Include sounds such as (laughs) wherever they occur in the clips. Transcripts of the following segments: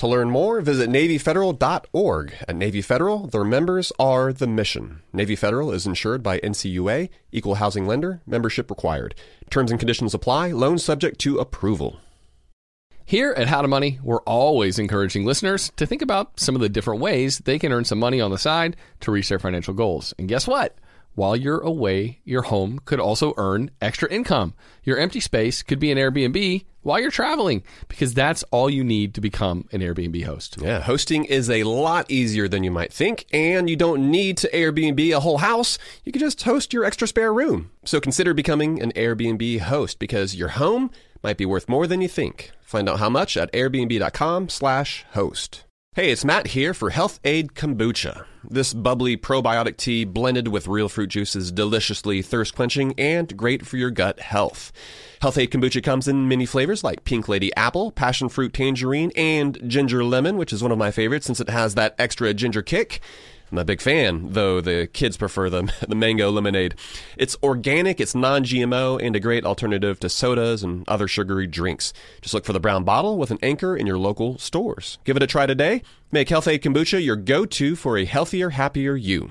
To learn more, visit NavyFederal.org. At Navy Federal, their members are the mission. Navy Federal is insured by NCUA, equal housing lender, membership required. Terms and conditions apply, loan subject to approval. Here at How to Money, we're always encouraging listeners to think about some of the different ways they can earn some money on the side to reach their financial goals. And guess what? while you're away, your home could also earn extra income. Your empty space could be an Airbnb while you're traveling because that's all you need to become an Airbnb host. Yeah, hosting is a lot easier than you might think, and you don't need to Airbnb a whole house. You can just host your extra spare room. So consider becoming an Airbnb host because your home might be worth more than you think. Find out how much at Airbnb.com/slash-host. Hey, it's Matt here for Health-Ade Kombucha. This bubbly probiotic tea blended with real fruit juice is deliciously thirst quenching and great for your gut health. Health-Ade Kombucha comes in many flavors like Pink Lady Apple, Passion Fruit Tangerine, and Ginger Lemon, which is one of my favorites since it has that extra ginger kick. I'm a big fan, though the kids prefer the, (laughs) the mango lemonade. It's organic, it's non GMO, and a great alternative to sodas and other sugary drinks. Just look for the brown bottle with an anchor in your local stores. Give it a try today. Make Health-Ade Kombucha your go to for a healthier, happier you.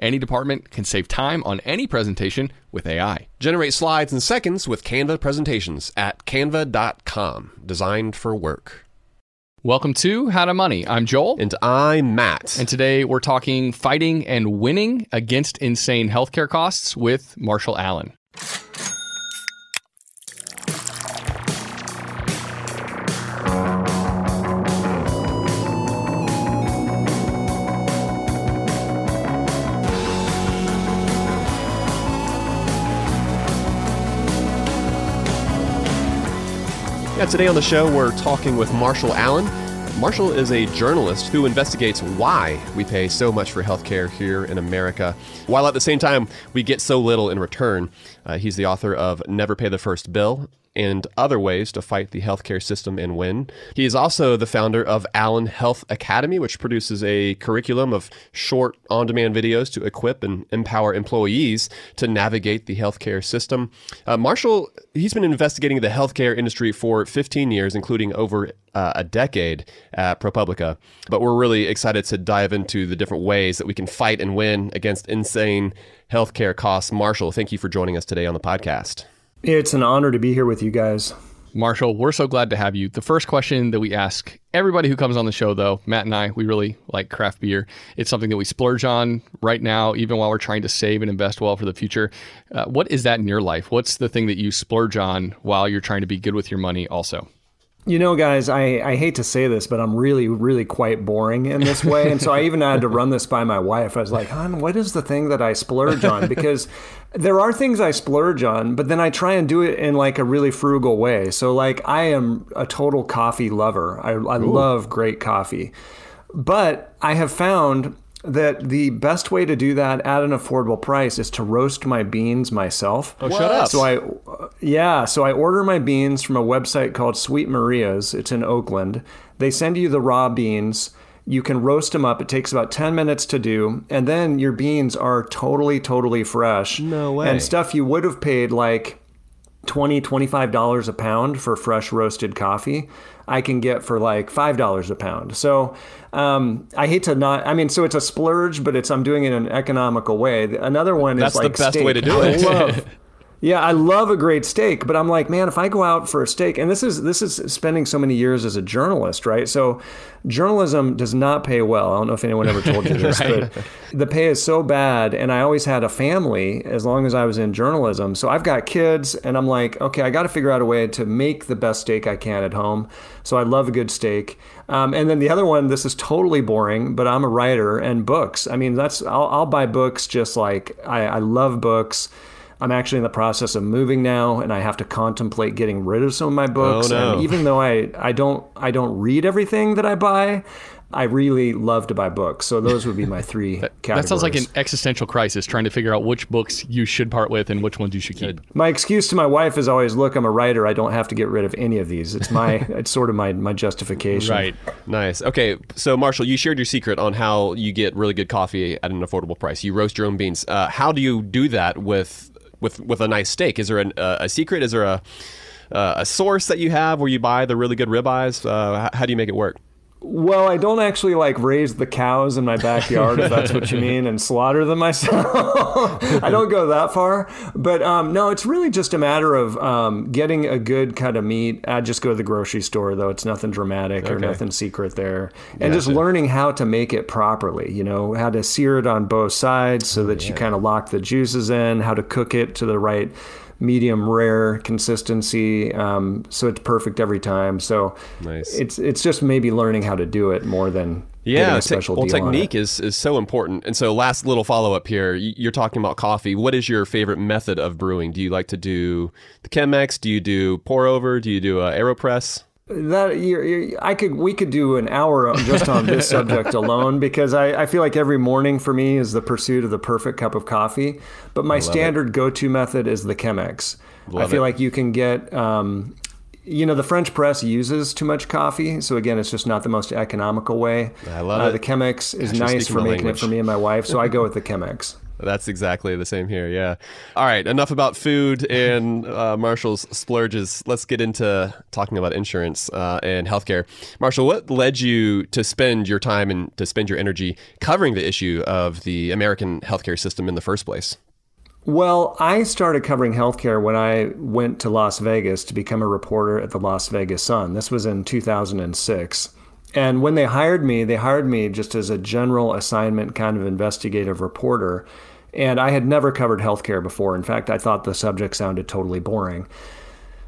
Any department can save time on any presentation with AI. Generate slides in seconds with Canva presentations at canva.com, designed for work. Welcome to How to Money. I'm Joel. And I'm Matt. And today we're talking fighting and winning against insane healthcare costs with Marshall Allen. Yeah, today on the show, we're talking with Marshall Allen. Marshall is a journalist who investigates why we pay so much for healthcare here in America, while at the same time we get so little in return. Uh, he's the author of Never Pay the First Bill and other ways to fight the healthcare system and win. He is also the founder of Allen Health Academy, which produces a curriculum of short on demand videos to equip and empower employees to navigate the healthcare system. Uh, Marshall, he's been investigating the healthcare industry for 15 years, including over uh, a decade at ProPublica. But we're really excited to dive into the different ways that we can fight and win against insane healthcare costs. Marshall, thank you for joining us today on the podcast. It's an honor to be here with you guys. Marshall, we're so glad to have you. The first question that we ask everybody who comes on the show, though, Matt and I, we really like craft beer. It's something that we splurge on right now, even while we're trying to save and invest well for the future. Uh, what is that in your life? What's the thing that you splurge on while you're trying to be good with your money also? You know, guys, I, I hate to say this, but I'm really, really quite boring in this way. And so I even had to run this by my wife. I was like, hon, what is the thing that I splurge on? Because there are things I splurge on, but then I try and do it in like a really frugal way. So, like, I am a total coffee lover. I, I love great coffee. But I have found that the best way to do that at an affordable price is to roast my beans myself. Oh, shut up. So I yeah, so I order my beans from a website called Sweet Maria's. It's in Oakland. They send you the raw beans. You can roast them up. It takes about 10 minutes to do, and then your beans are totally totally fresh. No way. And stuff you would have paid like 20 $25 a pound for fresh roasted coffee. I can get for like five dollars a pound. So um, I hate to not. I mean, so it's a splurge, but it's I'm doing it in an economical way. Another one That's is like the best steak. way to do I it. love- (laughs) Yeah, I love a great steak, but I'm like, man, if I go out for a steak, and this is this is spending so many years as a journalist, right? So, journalism does not pay well. I don't know if anyone ever told you (laughs) this, right. but the pay is so bad. And I always had a family as long as I was in journalism. So I've got kids, and I'm like, okay, I got to figure out a way to make the best steak I can at home. So I love a good steak. Um, and then the other one, this is totally boring, but I'm a writer and books. I mean, that's I'll, I'll buy books just like I, I love books. I'm actually in the process of moving now, and I have to contemplate getting rid of some of my books. Oh, no. And even though I, I don't I don't read everything that I buy, I really love to buy books. So those would be my three (laughs) that, categories. That sounds like an existential crisis, trying to figure out which books you should part with and which ones you should keep. My excuse to my wife is always, "Look, I'm a writer. I don't have to get rid of any of these. It's my (laughs) it's sort of my my justification." Right. Nice. Okay, so Marshall, you shared your secret on how you get really good coffee at an affordable price. You roast your own beans. Uh, how do you do that with with with a nice steak? Is there an, uh, a secret? Is there a uh, a source that you have where you buy the really good ribeyes? Uh, how, how do you make it work? Well, I don't actually like raise the cows in my backyard, if that's what you (laughs) mean, and slaughter them myself. (laughs) I don't go that far. But um, no, it's really just a matter of um, getting a good cut of meat. I just go to the grocery store, though. It's nothing dramatic or nothing secret there. And just learning how to make it properly, you know, how to sear it on both sides so that you kind of lock the juices in, how to cook it to the right medium rare consistency um, so it's perfect every time so Nice. it's it's just maybe learning how to do it more than Yeah, a te- well, technique is is so important. And so, last little follow up here. You're talking about coffee. What is your favorite method of brewing? Do you like to do the Chemex? Do you do pour over? Do you do uh, Aeropress? That you're, you're, I could we could do an hour just on this (laughs) subject alone because I, I feel like every morning for me is the pursuit of the perfect cup of coffee. But my standard go-to method is the Chemex. I feel it. like you can get. Um, you know the French press uses too much coffee, so again, it's just not the most economical way. I love uh, it. The Chemex is Gosh, nice for making it for me and my wife, so I go with the (laughs) Chemex. That's exactly the same here. Yeah. All right. Enough about food and uh, Marshall's splurges. Let's get into talking about insurance uh, and healthcare. Marshall, what led you to spend your time and to spend your energy covering the issue of the American healthcare system in the first place? Well, I started covering healthcare when I went to Las Vegas to become a reporter at the Las Vegas Sun. This was in 2006. And when they hired me, they hired me just as a general assignment kind of investigative reporter. And I had never covered healthcare before. In fact, I thought the subject sounded totally boring.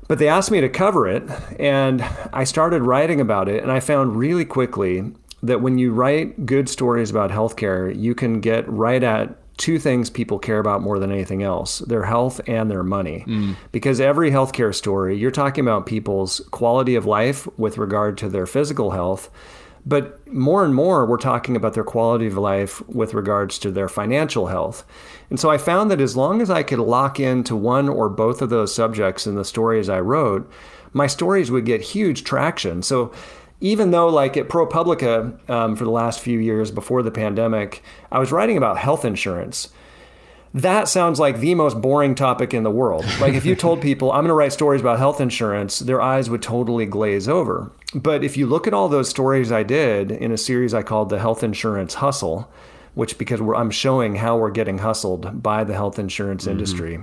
But they asked me to cover it, and I started writing about it. And I found really quickly that when you write good stories about healthcare, you can get right at two things people care about more than anything else their health and their money. Hmm. Because every healthcare story, you're talking about people's quality of life with regard to their physical health. But more and more, we're talking about their quality of life with regards to their financial health. And so I found that as long as I could lock into one or both of those subjects in the stories I wrote, my stories would get huge traction. So even though, like at ProPublica um, for the last few years before the pandemic, I was writing about health insurance that sounds like the most boring topic in the world. Like if you told people I'm going to write stories about health insurance, their eyes would totally glaze over. But if you look at all those stories I did in a series I called the Health Insurance Hustle, which because we're, I'm showing how we're getting hustled by the health insurance mm-hmm. industry.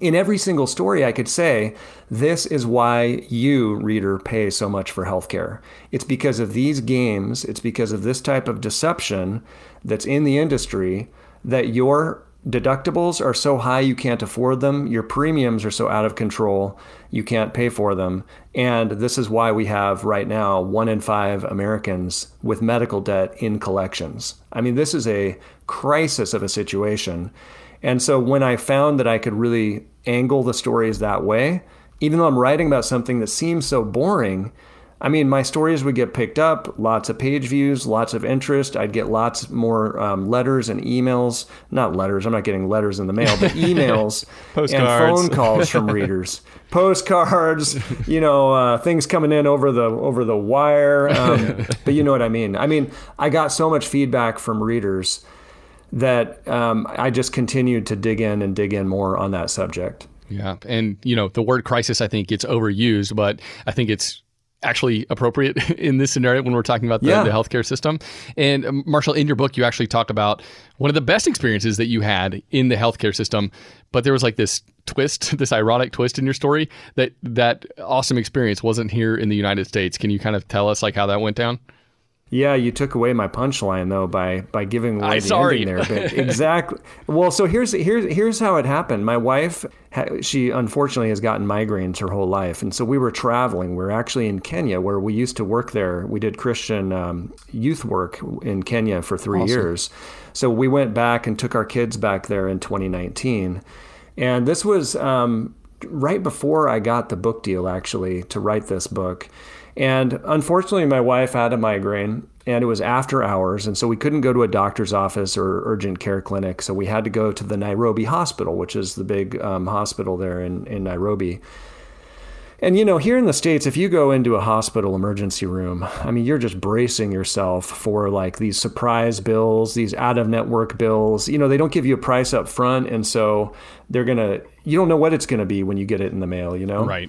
In every single story, I could say, this is why you, reader, pay so much for healthcare. It's because of these games, it's because of this type of deception that's in the industry that your deductibles are so high you can't afford them, your premiums are so out of control you can't pay for them. And this is why we have right now one in five Americans with medical debt in collections. I mean, this is a crisis of a situation. And so when I found that I could really angle the stories that way, even though I'm writing about something that seems so boring, I mean, my stories would get picked up, lots of page views, lots of interest. I'd get lots more um, letters and emails. Not letters, I'm not getting letters in the mail, but (laughs) emails and phone calls from (laughs) readers. Postcards, you know, uh, things coming in over the over the wire. Um, (laughs) but you know what I mean. I mean, I got so much feedback from readers that um, I just continued to dig in and dig in more on that subject. Yeah. And, you know, the word crisis, I think, gets overused, but I think it's actually appropriate (laughs) in this scenario when we're talking about the, Yeah. the healthcare system. And um, Marshall, in your book, you actually talked about one of the best experiences that you had in the healthcare system, but there was like this twist, (laughs) this ironic twist in your story that that awesome experience wasn't here in the United States. Can you kind of tell us like how that went down? Yeah, you took away my punchline though by by giving away I'm the sorry. ending there. But (laughs) exactly. Well, so here's here's here's how it happened. My wife, she unfortunately has gotten migraines her whole life, and so we were traveling. We are actually in Kenya, where we used to work there. We did Christian um, youth work in Kenya for three years. So we went back and took our kids back there in 2019, and this was um, right before I got the book deal actually to write this book. And unfortunately, my wife had a migraine and it was after hours. And so we couldn't go to a doctor's office or urgent care clinic. So we had to go to the Nairobi Hospital, which is the big um, hospital there in, in Nairobi. And you know, here in the States, if you go into a hospital emergency room, I mean, you're just bracing yourself for like these surprise bills, these out of network bills. You know, they don't give you a price up front. And so they're going to, you don't know what it's going to be when you get it in the mail, you know? Right.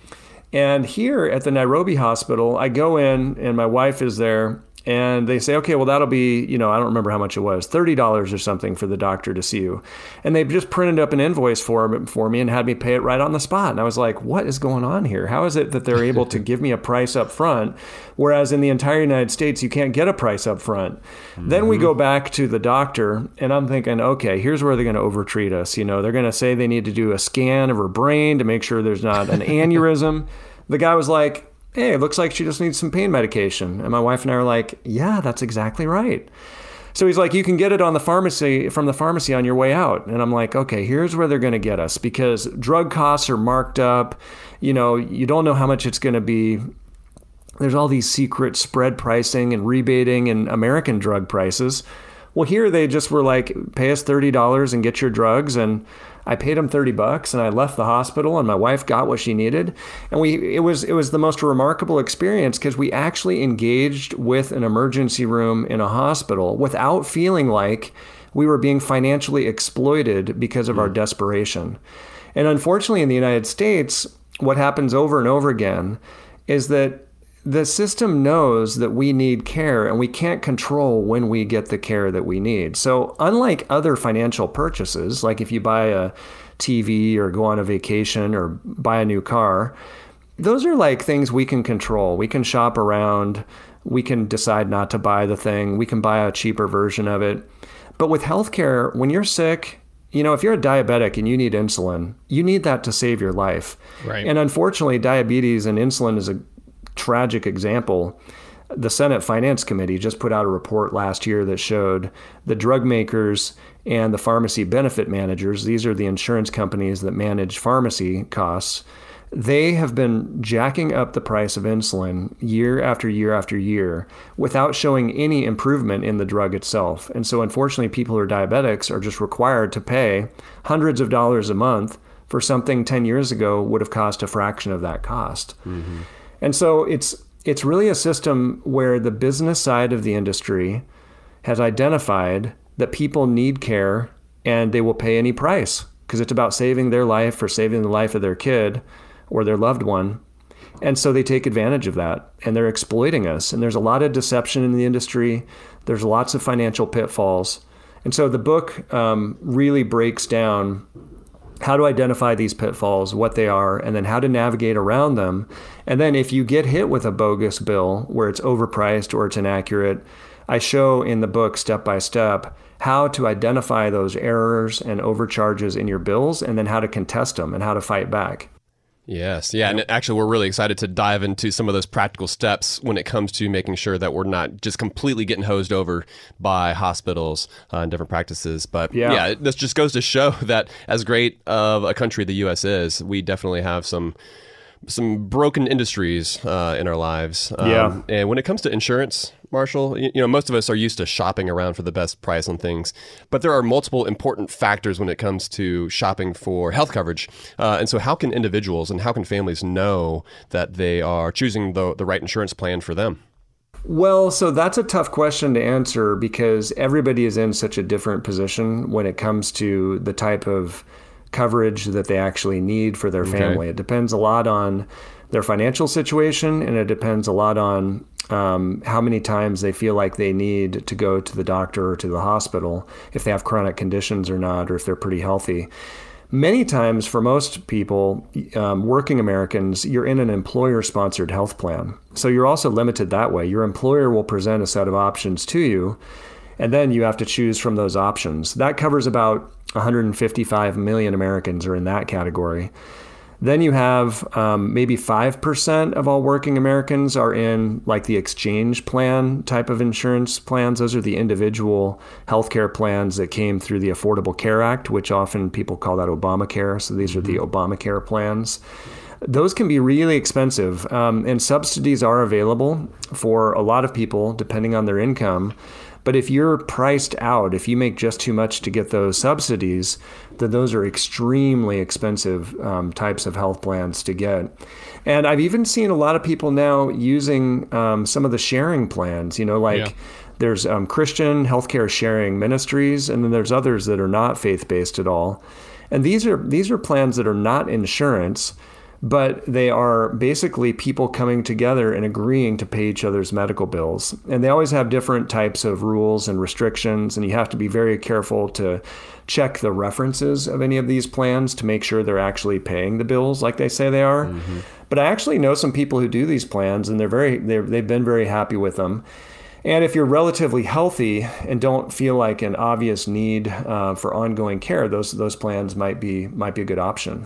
And here at the Nairobi hospital, I go in and my wife is there and they say, okay, well, that'll be, you know, I don't remember how much it was, $30 or something for the doctor to see you. And they just printed up an invoice for, for me and had me pay it right on the spot. And I was like, what is going on here? How is it that they're able to give me a price up front, whereas in the entire United States, you can't get a price up front? Then we mm-hmm. go back to the doctor and I'm thinking, okay, here's where they're going to overtreat us. You know, they're going to say they need to do a scan of her brain to make sure there's not an (laughs) aneurysm. The guy was like, hey, it looks like she just needs some pain medication. And my wife and I are like, yeah, that's exactly right. So he's like, you can get it on the pharmacy from the pharmacy on your way out. And I'm like, okay, here's where they're going to get us because drug costs are marked up. You know, you don't know how much it's going to be. There's all these secret spread pricing and rebating and American drug prices. Well, here they just were like, pay us $30 and get your drugs. And I paid him 30 bucks and I left the hospital and my wife got what she needed. And we, it was, it was the most remarkable experience because we actually engaged with an emergency room in a hospital without feeling like we were being financially exploited because of our mm. desperation. And unfortunately, in the United States, what happens over and over again is that the system knows that we need care and we can't control when we get the care that we need. So, unlike other financial purchases, like if you buy a TV or go on a vacation or buy a new car, those are like things we can control. We can shop around, we can decide not to buy the thing, we can buy a cheaper version of it. But with healthcare, when you're sick, you know, if you're a diabetic and you need insulin, you need that to save your life. Right. And unfortunately, diabetes and insulin is a tragic example. The Senate Finance Committee just put out a report last year that showed the drug makers and the pharmacy benefit managers, these are the insurance companies that manage pharmacy costs, they have been jacking up the price of insulin year after year after year without showing any improvement in the drug itself. And so, unfortunately, people who are diabetics are just required to pay hundreds of dollars a month for something 10 years ago would have cost a fraction of that cost. Mm-hmm. And so it's it's really a system where the business side of the industry has identified that people need care and they will pay any price because it's about saving their life or saving the life of their kid or their loved one. And so they take advantage of that and they're exploiting us. And there's a lot of deception in the industry. There's lots of financial pitfalls. And so the book um, really breaks down how to identify these pitfalls, what they are, and then how to navigate around them. And then if you get hit with a bogus bill where it's overpriced or it's inaccurate, I show in the book step by step how to identify those errors and overcharges in your bills and then how to contest them and how to fight back. Yes, yeah, and actually, we're really excited to dive into some of those practical steps when it comes to making sure that we're not just completely getting hosed over by hospitals uh, and different practices. But Yeah. yeah, this just goes to show (laughs) that as great of a country the U.S. is, we definitely have some some broken industries uh, in our lives. Um, Yeah. And when it comes to insurance, Marshall, you, you know, most of us are used to shopping around for the best price on things, but there are multiple important factors when it comes to shopping for health coverage. Uh, and so, how can individuals and how can families know that they are choosing the, the right insurance plan for them? Well, so that's a tough question to answer because everybody is in such a different position when it comes to the type of coverage that they actually need for their family. It depends a lot on their financial situation, and it depends a lot on um, how many times they feel like they need to go to the doctor or to the hospital, if they have chronic conditions or not, or if they're pretty healthy. Many times, for most people, um, working Americans, you're in an employer sponsored health plan. So you're also limited that way. Your employer will present a set of options to you, and then you have to choose from those options. That covers about 155 million Americans are in that category. Then you have um, maybe 5% of all working Americans are in like the exchange plan type of insurance plans. Those are the individual healthcare plans that came through the Affordable Care Act, which often people call that Obamacare. So these are the mm-hmm. Obamacare plans. Those can be really expensive, um, and subsidies are available for a lot of people depending on their income. But if you're priced out, if you make just too much to get those subsidies, then those are extremely expensive um, types of health plans to get. And I've even seen a lot of people now using um, some of the sharing plans, you know, like. Yeah. There's um, Christian healthcare sharing ministries, and then there's others that are not faith based at all. And these are these are plans that are not insurance, but they are basically people coming together and agreeing to pay each other's medical bills. And they always have different types of rules and restrictions, and you have to be very careful to check the references of any of these plans to make sure they're actually paying the bills like they say they are. Mm-hmm. But I actually know some people who do these plans, and they're very they're, they've been very happy with them. And if you're relatively healthy and don't feel like an obvious need uh, for ongoing care, those those plans might be might be a good option.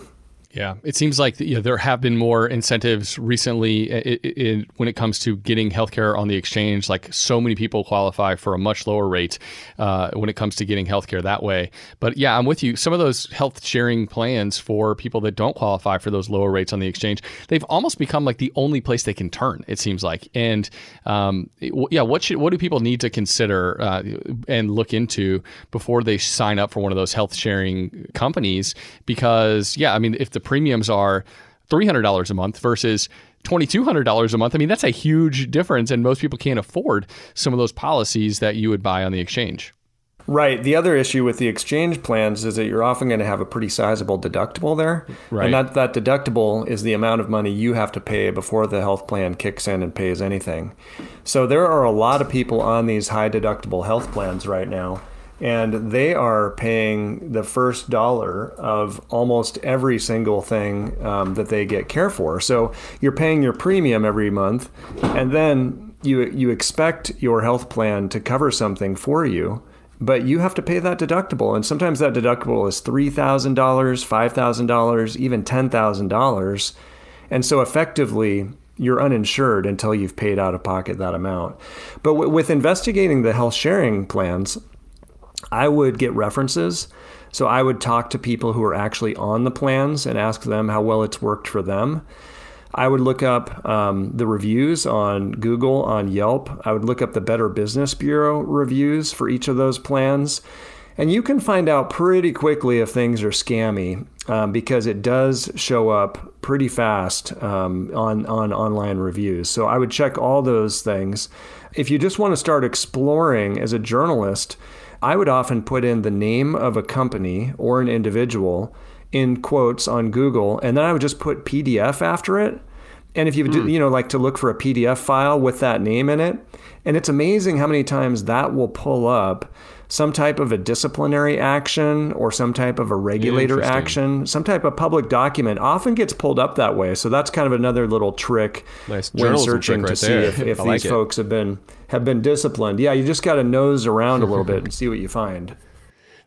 Yeah, it seems like you know, there have been more incentives recently in, in, when it comes to getting healthcare on the exchange. Like so many people qualify for a much lower rate uh, when it comes to getting healthcare that way. But yeah, I'm with you. Some of those health sharing plans for people that don't qualify for those lower rates on the exchange, they've almost become like the only place they can turn. It seems like. And um, yeah, what should what do people need to consider uh, and look into before they sign up for one of those health sharing companies? Because yeah, I mean, if the premiums are $300 a month versus $2,200 a month. I mean, that's a huge difference, and most people can't afford some of those policies that you would buy on the exchange. Right. The other issue with the exchange plans is that you're often going to have a pretty sizable deductible there. Right. And that, that deductible is the amount of money you have to pay before the health plan kicks in and pays anything. So there are a lot of people on these high deductible health plans right now and they are paying the first dollar of almost every single thing um, that they get care for. So you're paying your premium every month, and then you you expect your health plan to cover something for you, but you have to pay that deductible, and sometimes that deductible is three thousand dollars, five thousand dollars, even ten thousand dollars, and so effectively you're uninsured until you've paid out of pocket that amount. But w- with investigating the health sharing plans, I would get references. So I would talk to people who are actually on the plans and ask them how well it's worked for them. I would look up um, the reviews on Google, on Yelp. I would look up the Better Business Bureau reviews for each of those plans. And you can find out pretty quickly if things are scammy um, because it does show up pretty fast um, on, on online reviews. So I would check all those things. If you just want to start exploring as a journalist, I would often put in the name of a company or an individual in quotes on Google, and then I would just put PDF after it. And if you do, hmm. you know, like to look for a PDF file with that name in it, and it's amazing how many times that will pull up some type of a disciplinary action or some type of a regulator action, some type of public document often gets pulled up that way. So that's kind of another little trick nice. when searching right to see if, if these like folks have been have been disciplined. Yeah, you just got to nose around a little bit and (laughs) see what you find.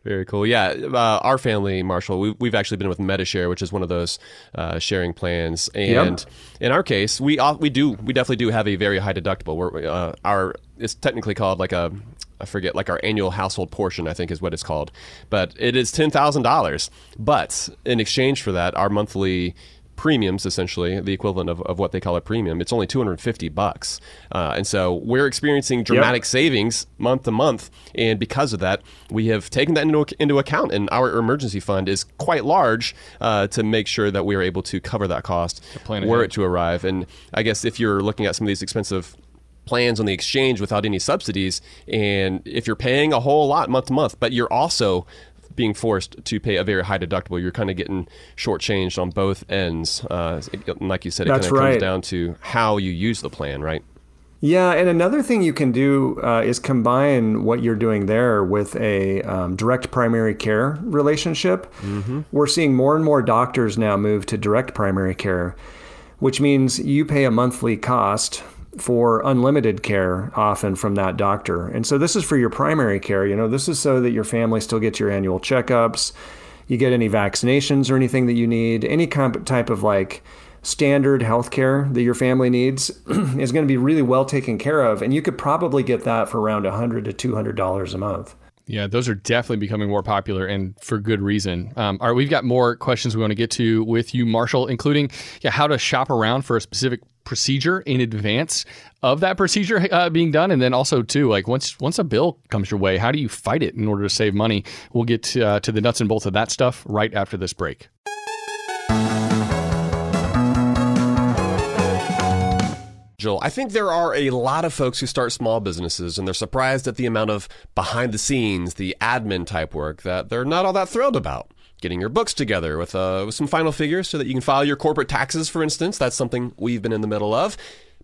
Very cool. Yeah, uh, our family, Marshall, we, we've actually been with Medi-Share, which is one of those uh, sharing plans. And yep. in our case, we we do we definitely do have a very high deductible. We're, uh, our it's technically called like a I forget, like our annual household portion, I think is what it's called. But it is $10,000. But in exchange for that, our monthly premiums essentially the equivalent of, of what they call a premium it's only 250 bucks uh, and so we're experiencing dramatic yep. savings month to month and because of that we have taken that into, into account and our emergency fund is quite large uh, to make sure that we are able to cover that cost were it to arrive and i guess if you're looking at some of these expensive plans on the exchange without any subsidies. And if you're paying a whole lot month to month, but you're also being forced to pay a very high deductible, you're kind of getting shortchanged on both ends. Uh, like you said, it kind That's of right. comes down to how you use the plan, right? Yeah, and another thing you can do uh, is combine what you're doing there with a um, direct primary care relationship. We're seeing more and more doctors now move to direct primary care, which means you pay a monthly cost for unlimited care often from that doctor. And so this is for your primary care. You know, this is so that your family still gets your annual checkups, you get any vaccinations or anything that you need, any kind type of like standard health care that your family needs (clears throat) is going to be really well taken care of. And you could probably get that for around 100 to $200 a month. Yeah, those are definitely becoming more popular and for good reason. Um, all right, we've got more questions we want to get to with you, Marshall, including yeah, how to shop around for a specific procedure in advance of that procedure uh, being done, and then also too, like once once a bill comes your way, how do you fight it in order to save money? We'll get to, uh, to the nuts and bolts of that stuff right after this break. Joel, I think there are a lot of folks who start small businesses and they're surprised at the amount of behind the scenes, the admin type work that they're not all that thrilled about. Getting your books together with, uh, with some final figures so that you can file your corporate taxes, for instance. That's something we've been in the middle of.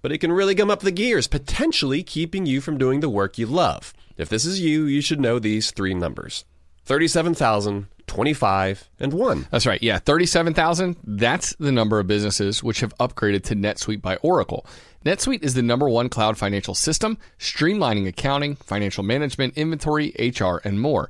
But it can really gum up the gears, potentially keeping you from doing the work you love. If this is you, you should know these three numbers 37,000, 25, and 1. That's right. Yeah, 37,000. That's the number of businesses which have upgraded to NetSuite by Oracle. NetSuite is the number one cloud financial system, streamlining accounting, financial management, inventory, HR, and more.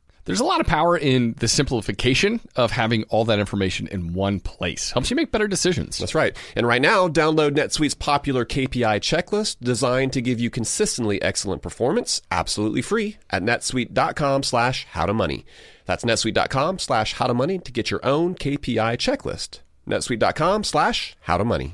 There's a lot of power in the simplification of having all that information in one place. Helps you make better decisions. That's right. And right now, download NetSuite's popular KPI checklist designed to give you consistently excellent performance, absolutely free at netsuite.com slash howtomoney. That's netsuite.com slash howtomoney to get your own KPI checklist. netsuite.com slash howtomoney.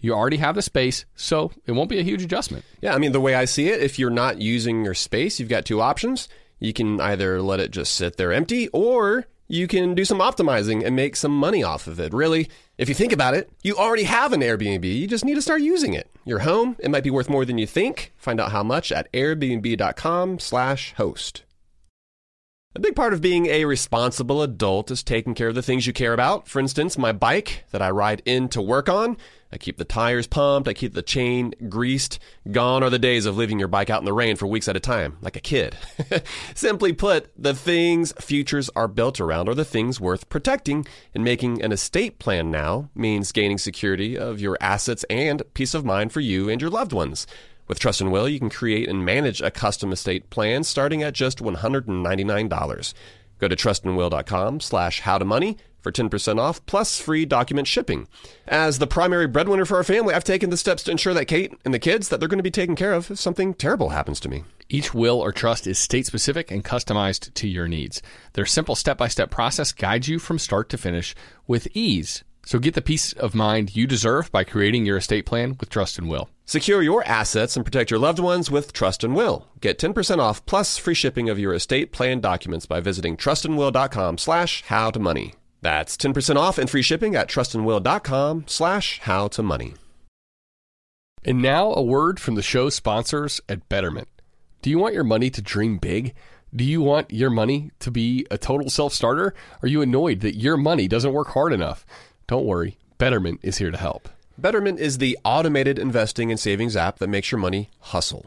You already have the space, so it won't be a huge adjustment. Yeah, I mean, the way I see it, if you're not using your space, you've got two options. You can either let it just sit there empty, or you can do some optimizing and make some money off of it. Really, if you think about it, you already have an Airbnb. You just need to start using it. Your home, it might be worth more than you think. Find out how much at airbnb.com/slash host. A big part of being a responsible adult is taking care of the things you care about. For instance, my bike that I ride in to work on. I keep the tires pumped, I keep the chain greased. Gone are the days of leaving your bike out in the rain for weeks at a time, like a kid. (laughs) Simply put, the things futures are built around are the things worth protecting, and making an estate plan now means gaining security of your assets and peace of mind for you and your loved ones. With Trust and Will, you can create and manage a custom estate plan starting at just $199. Go to trustandwill.com slash howtomoney for 10% off plus free document shipping. As the primary breadwinner for our family, I've taken the steps to ensure that Kate and the kids that they're going to be taken care of if something terrible happens to me. Each will or trust is state specific and customized to your needs. Their simple step by step process guides you from start to finish with ease. So get the peace of mind you deserve by creating your estate plan with Trust and Will. Secure your assets and protect your loved ones with Trust and Will. Get 10% off plus free shipping of your estate plan documents by visiting trustandwill.com slash how to money. That's 10% off and free shipping at trustandwill.com slash how to money. And now a word from the show sponsors at Betterment. Do you want your money to dream big? Do you want your money to be a total self starter? Are you annoyed that your money doesn't work hard enough? Don't worry, Betterment is here to help. Betterment is the automated investing and savings app that makes your money hustle.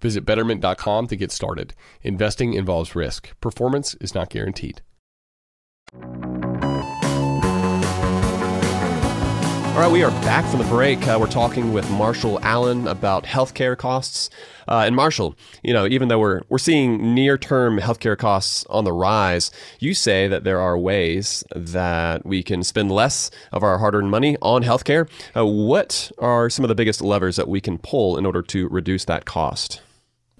Visit betterment.com to get started. Investing involves risk. Performance is not guaranteed. All right, we are back from the break. Uh, we're talking with Marshall Allen about healthcare costs. Uh, and Marshall, you know, even though we're we're seeing near-term healthcare costs on the rise, you say that there are ways that we can spend less of our hard-earned money on healthcare. Uh, what are some of the biggest levers that we can pull in order to reduce that cost?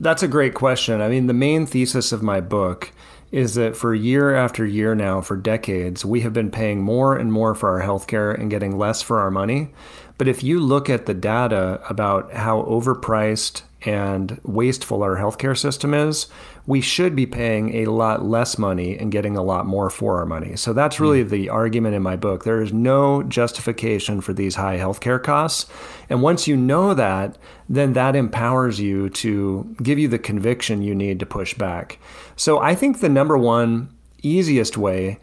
That's a great question. I mean, the main thesis of my book is that for year after year now, for decades, we have been paying more and more for our healthcare and getting less for our money. But if you look at the data about how overpriced and wasteful our healthcare system is, we should be paying a lot less money and getting a lot more for our money. So that's really mm. the argument in my book. There is no justification for these high healthcare costs. And once you know that, then that empowers you to give you the conviction you need to push back. So I think the number one easiest way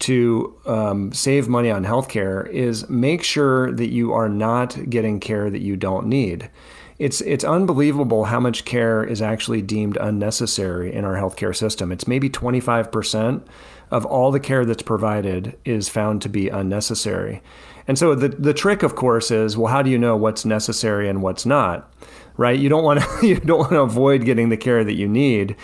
to um, save money on healthcare is make sure that you are not getting care that you don't need it's it's unbelievable how much care is actually deemed unnecessary in our healthcare system. It's maybe 25% of all the care that's provided is found to be unnecessary. And so the the trick of course is, well how do you know what's necessary and what's not? Right? You don't want to (laughs) you don't want to avoid getting the care that you need.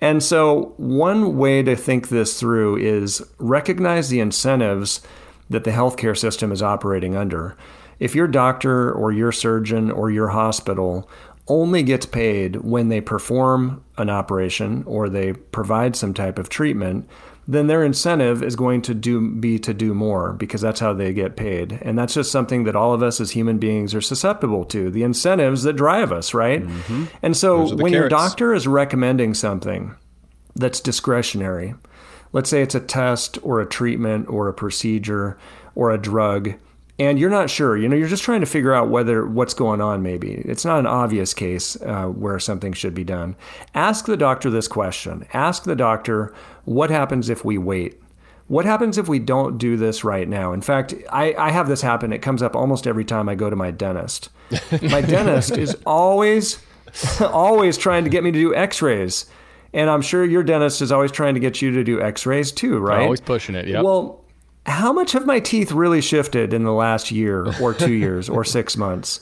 And so one way to think this through is recognize the incentives that the healthcare system is operating under if your doctor or your surgeon or your hospital only gets paid when they perform an operation or they provide some type of treatment, then their incentive is going to do be to do more because that's how they get paid. And that's just something that all of us as human beings are susceptible to. The incentives that drive us, right? Mm-hmm. And so when carrots. your doctor is recommending something that's discretionary, let's say it's a test or a treatment or a procedure or a drug, and you're not sure you know you're just trying to figure out whether what's going on maybe. It's not an obvious case uh, where something should be done. Ask the doctor this question. Ask the doctor what happens if we wait? What happens if we don't do this right now? In fact i, I have this happen. It comes up almost every time i go to my dentist. (laughs) My dentist is always (laughs) always trying to get me to do x-rays. And i'm sure your dentist is always trying to get you to do x-rays too right? Always pushing it yeah well how much have my teeth really shifted in the last year or two (laughs) years or six months?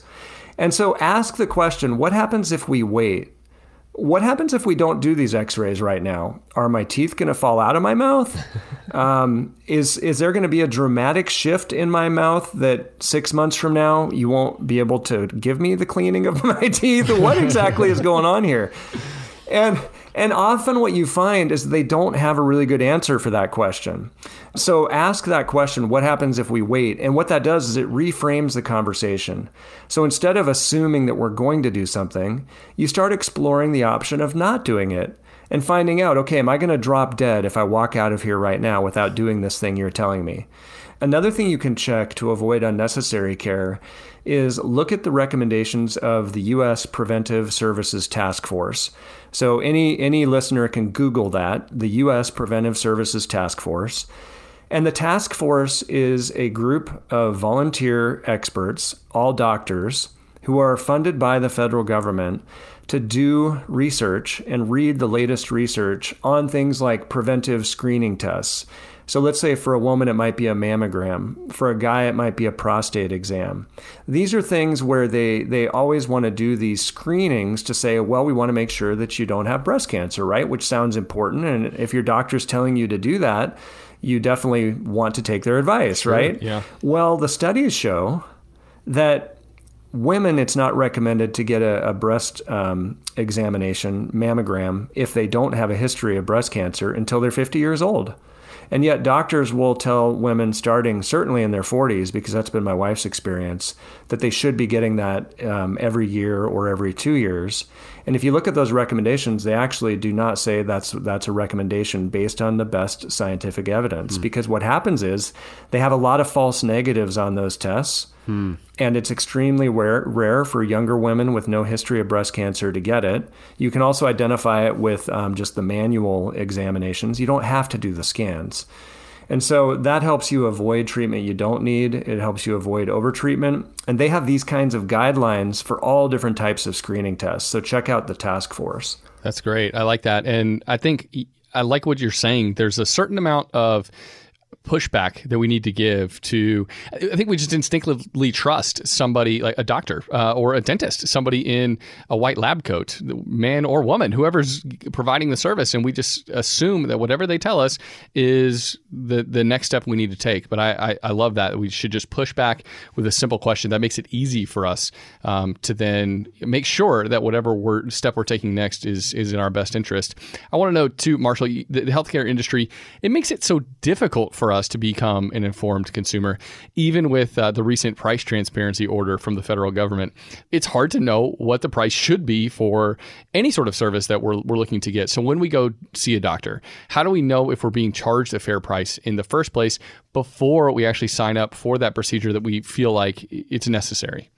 And so ask the question what happens if we wait? What happens if we don't do these x rays right now? Are my teeth going to fall out of my mouth? (laughs) Um, is, is there going to be a dramatic shift in my mouth that six months from now you won't be able to give me the cleaning of (laughs) my teeth? What exactly is going on here? And and often what you find is they don't have a really good answer for that question. So ask that question what happens if we wait? And what that does is it reframes the conversation. So instead of assuming that we're going to do something, you start exploring the option of not doing it and finding out okay, am I going to drop dead if I walk out of here right now without doing this thing you're telling me? Another thing you can check to avoid unnecessary care is look at the recommendations of the U.S. Preventive Services Task Force. So any any listener can Google that, the U.S. Preventive Services Task Force. And the task force is a group of volunteer experts, all doctors, who are funded by the federal government to do research and read the latest research on things like preventive screening tests so let's say for a woman, it might be a mammogram. For a guy, it might be a prostate exam. These are things where they, they always want to do these screenings to say, well, we want to make sure that you don't have breast cancer, right? Which sounds important. And if your doctor's telling you to do that, you definitely want to take their advice, sure, right? Yeah. Well, the studies show that women, it's not recommended to get a, a breast um, examination, mammogram, if they don't have a history of breast cancer until they're 50 years old. And yet, doctors will tell women starting certainly in their 40s, because that's been my wife's experience, that they should be getting that um, every year or every two years. And if you look at those recommendations, they actually do not say that's that's a recommendation based on the best scientific evidence. Mm. Because what happens is they have a lot of false negatives on those tests. Hmm. And it's extremely rare, rare for younger women with no history of breast cancer to get it. You can also identify it with um, just the manual examinations. You don't have to do the scans. And so that helps you avoid treatment you don't need. It helps you avoid overtreatment. And they have these kinds of guidelines for all different types of screening tests. So check out the task force. That's great. I like that. And I think I like what you're saying. There's a certain amount of pushback that we need to give to i think we just instinctively trust somebody like a doctor uh, or a dentist somebody in a white lab coat man or woman whoever's providing the service. And we just assume that whatever they tell us is the the next step we need to take. But i i, I love that we should just push back with a simple question that makes it easy for us um, to then make sure that whatever we're, step we're taking next is is in our best interest. I want to know too marshall the, the healthcare industry it makes it so difficult for us to become an informed consumer. Even with uh, the recent price transparency order from the federal government, it's hard to know what the price should be for any sort of service that we're, we're looking to get. So when we go see a doctor, how do we know if we're being charged a fair price in the first place before we actually sign up for that procedure that we feel like it's necessary?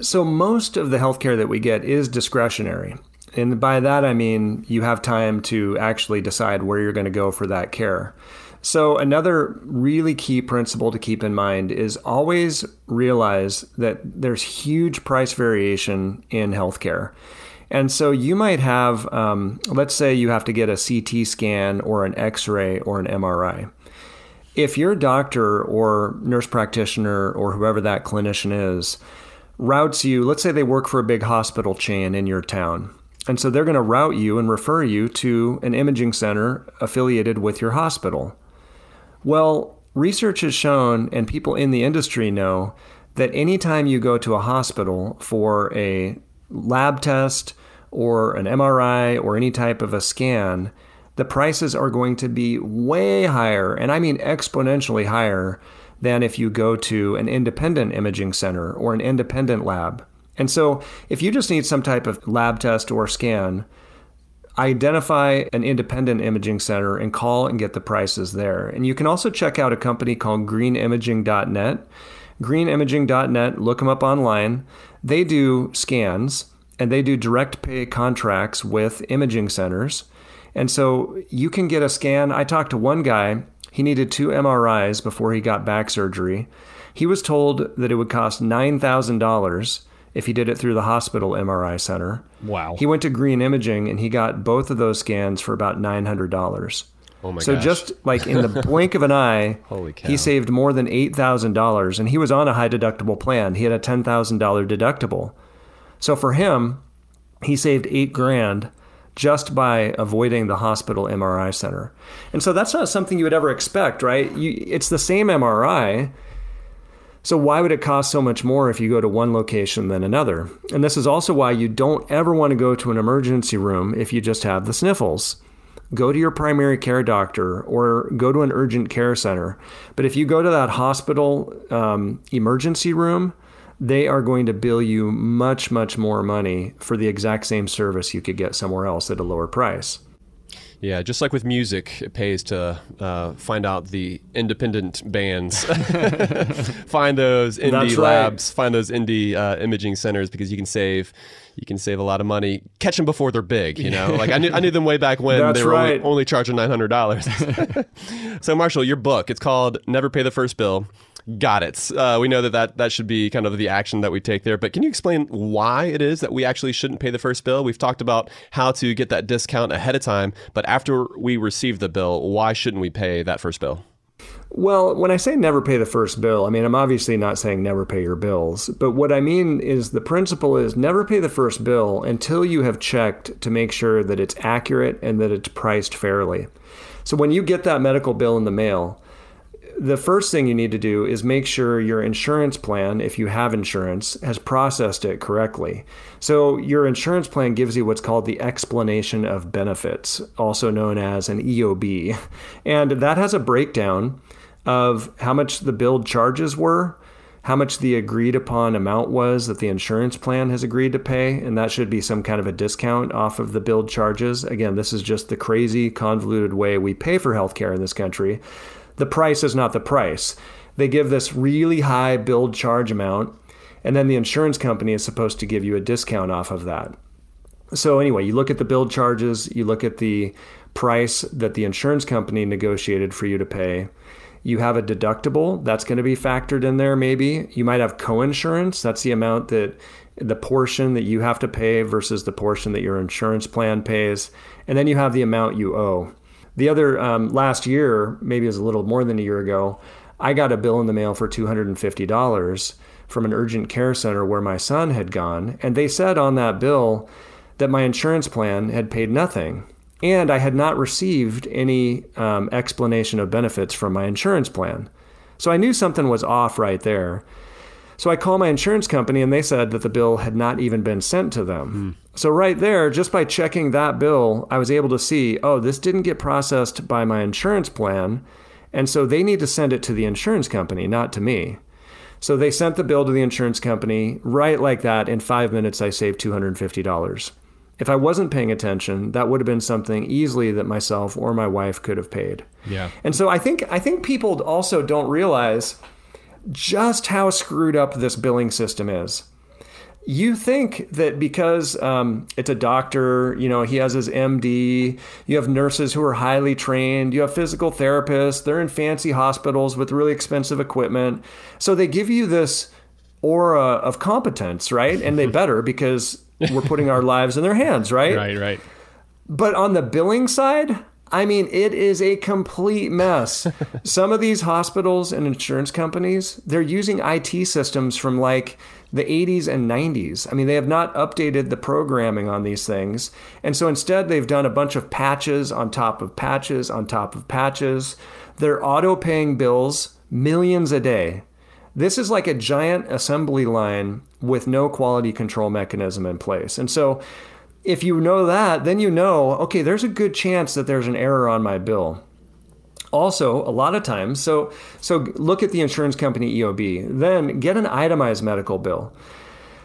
So, most of the healthcare that we get is discretionary. And by that, I mean you have time to actually decide where you're going to go for that care. So, another really key principle to keep in mind is always realize that there's huge price variation in healthcare. And so, you might have, um, let's say, you have to get a CT scan or an x ray or an MRI. If your doctor or nurse practitioner or whoever that clinician is routes you, let's say they work for a big hospital chain in your town. And so they're going to route you and refer you to an imaging center affiliated with your hospital. Well, research has shown, and people in the industry know, that anytime you go to a hospital for a lab test or an MRI or any type of a scan, the prices are going to be way higher, and I mean exponentially higher than if you go to an independent imaging center or an independent lab. And so, if you just need some type of lab test or scan, identify an independent imaging center and call and get the prices there. And you can also check out a company called greenimaging.net. Greenimaging.net, look them up online. They do scans and they do direct pay contracts with imaging centers. And so you can get a scan. I talked to one guy, he needed two MRIs before he got back surgery. He was told that it would cost $9,000 if he did it through the hospital MRI center. Wow. He went to Green Imaging and he got both of those scans for about $900. Oh my so gosh. just like in the (laughs) blink of an eye, Holy cow. he saved more than $8,000 and he was on a high deductible plan. He had a $10,000 deductible. So for him, he saved 8 grand just by avoiding the hospital MRI center. And so that's not something you would ever expect, right? You, it's the same MRI, so, why would it cost so much more if you go to one location than another? And this is also why you don't ever want to go to an emergency room if you just have the sniffles. Go to your primary care doctor or go to an urgent care center. But if you go to that hospital um, emergency room, they are going to bill you much, much more money for the exact same service you could get somewhere else at a lower price. Yeah, just like with music, it pays to uh, find out the independent bands, (laughs) find those indie That's right. labs, find those indie uh, imaging centers because you can save you can save a lot of money. Catch them before they're big, you know. Like I knew I knew them way back when That's they were right. only, only charging nine hundred dollars. (laughs) so Marshall, your book it's called Never Pay the First Bill. Got it. Uh, we know that, that that should be kind of the action that we take there. But can you explain why it is that we actually shouldn't pay the first bill? We've talked about how to get that discount ahead of time, but after we receive the bill, why shouldn't we pay that first bill? Well, when I say never pay the first bill, I mean, I'm obviously not saying never pay your bills. But what I mean is the principle is never pay the first bill until you have checked to make sure that it's accurate and that it's priced fairly. So when you get that medical bill in the mail, the first thing you need to do is make sure your insurance plan, if you have insurance, has processed it correctly. So, your insurance plan gives you what's called the explanation of benefits, also known as an EOB. And that has a breakdown of how much the billed charges were, how much the agreed upon amount was that the insurance plan has agreed to pay, and that should be some kind of a discount off of the billed charges. Again, this is just the crazy, convoluted way we pay for healthcare in this country. The price is not the price. They give this really high billed charge amount, and then the insurance company is supposed to give you a discount off of that. So, anyway, you look at the billed charges, you look at the price that the insurance company negotiated for you to pay you have a deductible that's going to be factored in there, maybe. You might have co-insurance. That's the amount that the portion that you have to pay versus the portion that your insurance plan pays. And then you have the amount you owe. The other um, last year, maybe it was a little more than a year ago, I got a bill in the mail for $250 from an urgent care center where my son had gone. And they said on that bill that my insurance plan had paid nothing and I had not received any um, explanation of benefits from my insurance plan. So I knew something was off right there. So I called my insurance company and they said that the bill had not even been sent to them. Mm. So right there, just by checking that bill, I was able to see, oh, this didn't get processed by my insurance plan. And so they need to send it to the insurance company, not to me. So they sent the bill to the insurance company right like that. In five minutes, I saved $250 if I wasn't paying attention, that would have been something easily that myself or my wife could have paid. Yeah. And so I think I think people also don't realize just how screwed up this billing system is. You think that because um, it's a doctor, you know, he has his MD, you have nurses who are highly trained, you have physical therapists, they're in fancy hospitals with really expensive equipment. So they give you this aura of competence, right? And they (laughs) better because we're putting our lives in their hands, right? Right, right. But on the billing side, I mean, it is a complete mess. (laughs) Some of these hospitals and insurance companies, they're using IT systems from like the 80s and 90s. I mean, they have not updated the programming on these things. And so instead, they've done a bunch of patches on top of patches on top of patches. They're auto paying bills millions a day. This is like a giant assembly line with no quality control mechanism in place. And so if you know that, then you know, okay, there's a good chance that there's an error on my bill. Also, a lot of times, so so look at the insurance company EOB, then get an itemized medical bill.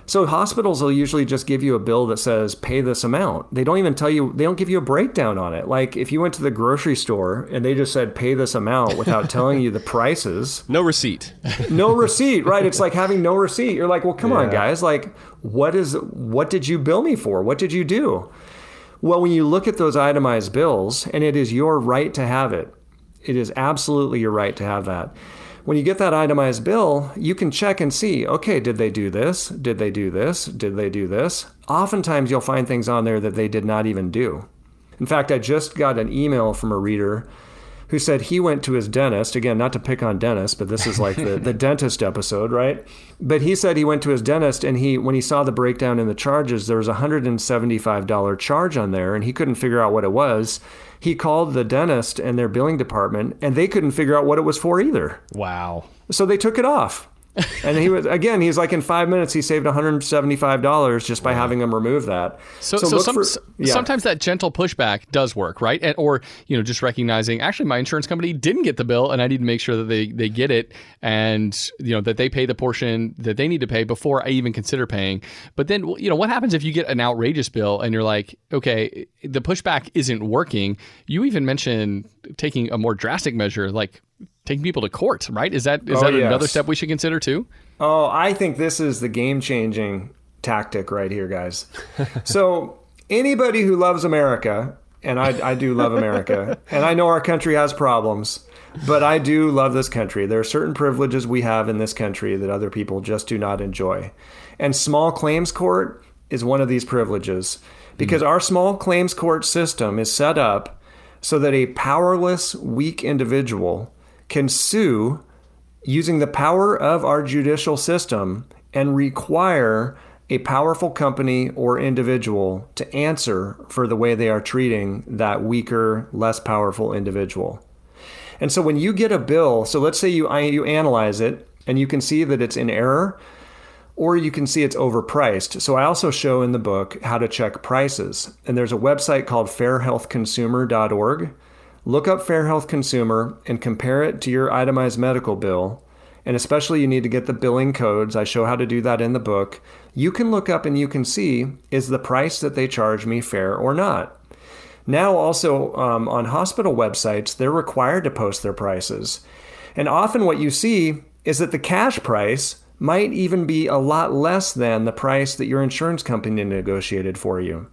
So hospitals will usually just give you a bill that says pay this amount. They don't even tell you they don't give you a breakdown on it. Like if you went to the grocery store and they just said pay this amount without (laughs) telling you the prices. No receipt. no receipt, right? It's like having no receipt. You're like, "Well, come yeah. on, guys. Like what is what did you bill me for? What did you do?" Well, when you look at those itemized bills, and it is your right to have it. It is absolutely your right to have that when you get that itemized bill, you can check and see, okay, did they do this? Did they do this? Did they do this? Oftentimes you'll find things on there that they did not even do. In fact, I just got an email from a reader who said he went to his dentist again not to pick on dentists but this is like the, the (laughs) dentist episode right but he said he went to his dentist and he when he saw the breakdown in the charges there was a $175 charge on there and he couldn't figure out what it was he called the dentist and their billing department, and they couldn't figure out what it was for either. Wow. So they took it off and he was again. He's like in five minutes he saved 175 dollars just by wow. having him remove that. So, so, so some, for, yeah. sometimes that gentle pushback does work, right? And, or you know, just recognizing actually my insurance company didn't get the bill, and I need to make sure that they they get it, and you know that they pay the portion that they need to pay before I even consider paying. But then you know what happens if you get an outrageous bill and you're like, okay, the pushback isn't working. You even mentioned taking a more drastic measure, like taking people to court, right? Is that is oh, that yes. another step we should consider too? Oh, I think this is the game changing tactic right here, guys. (laughs) so anybody who loves America, and I, I do love America, (laughs) and I know our country has problems, but I do love this country. There are certain privileges we have in this country that other people just do not enjoy. And small claims court is one of these privileges because mm. our small claims court system is set up so that a powerless, weak individual can sue using the power of our judicial system and require a powerful company or individual to answer for the way they are treating that weaker, less powerful individual. And so when you get a bill, so let's say you you analyze it and you can see that it's in error or you can see it's overpriced. So I also show in the book how to check prices. And there's a website called fairhealthconsumer.org. Look up Fair Health Consumer and compare it to your itemized medical bill. And especially you need to get the billing codes. I show how to do that in the book. You can look up and you can see is the price that they charge me fair or not. Now, also um, on hospital websites, they're required to post their prices. And often what you see is that the cash price might even be a lot less than the price that your insurance company negotiated for you.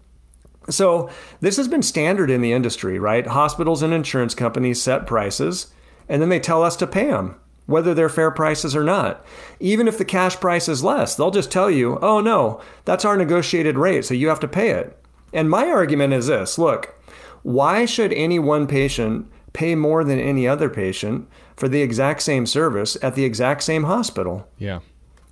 So, this has been standard in the industry, right? Hospitals and insurance companies set prices and then they tell us to pay them, whether they're fair prices or not. Even if the cash price is less, they'll just tell you, oh no, that's our negotiated rate, so you have to pay it. And my argument is this look, why should any one patient pay more than any other patient for the exact same service at the exact same hospital? Yeah.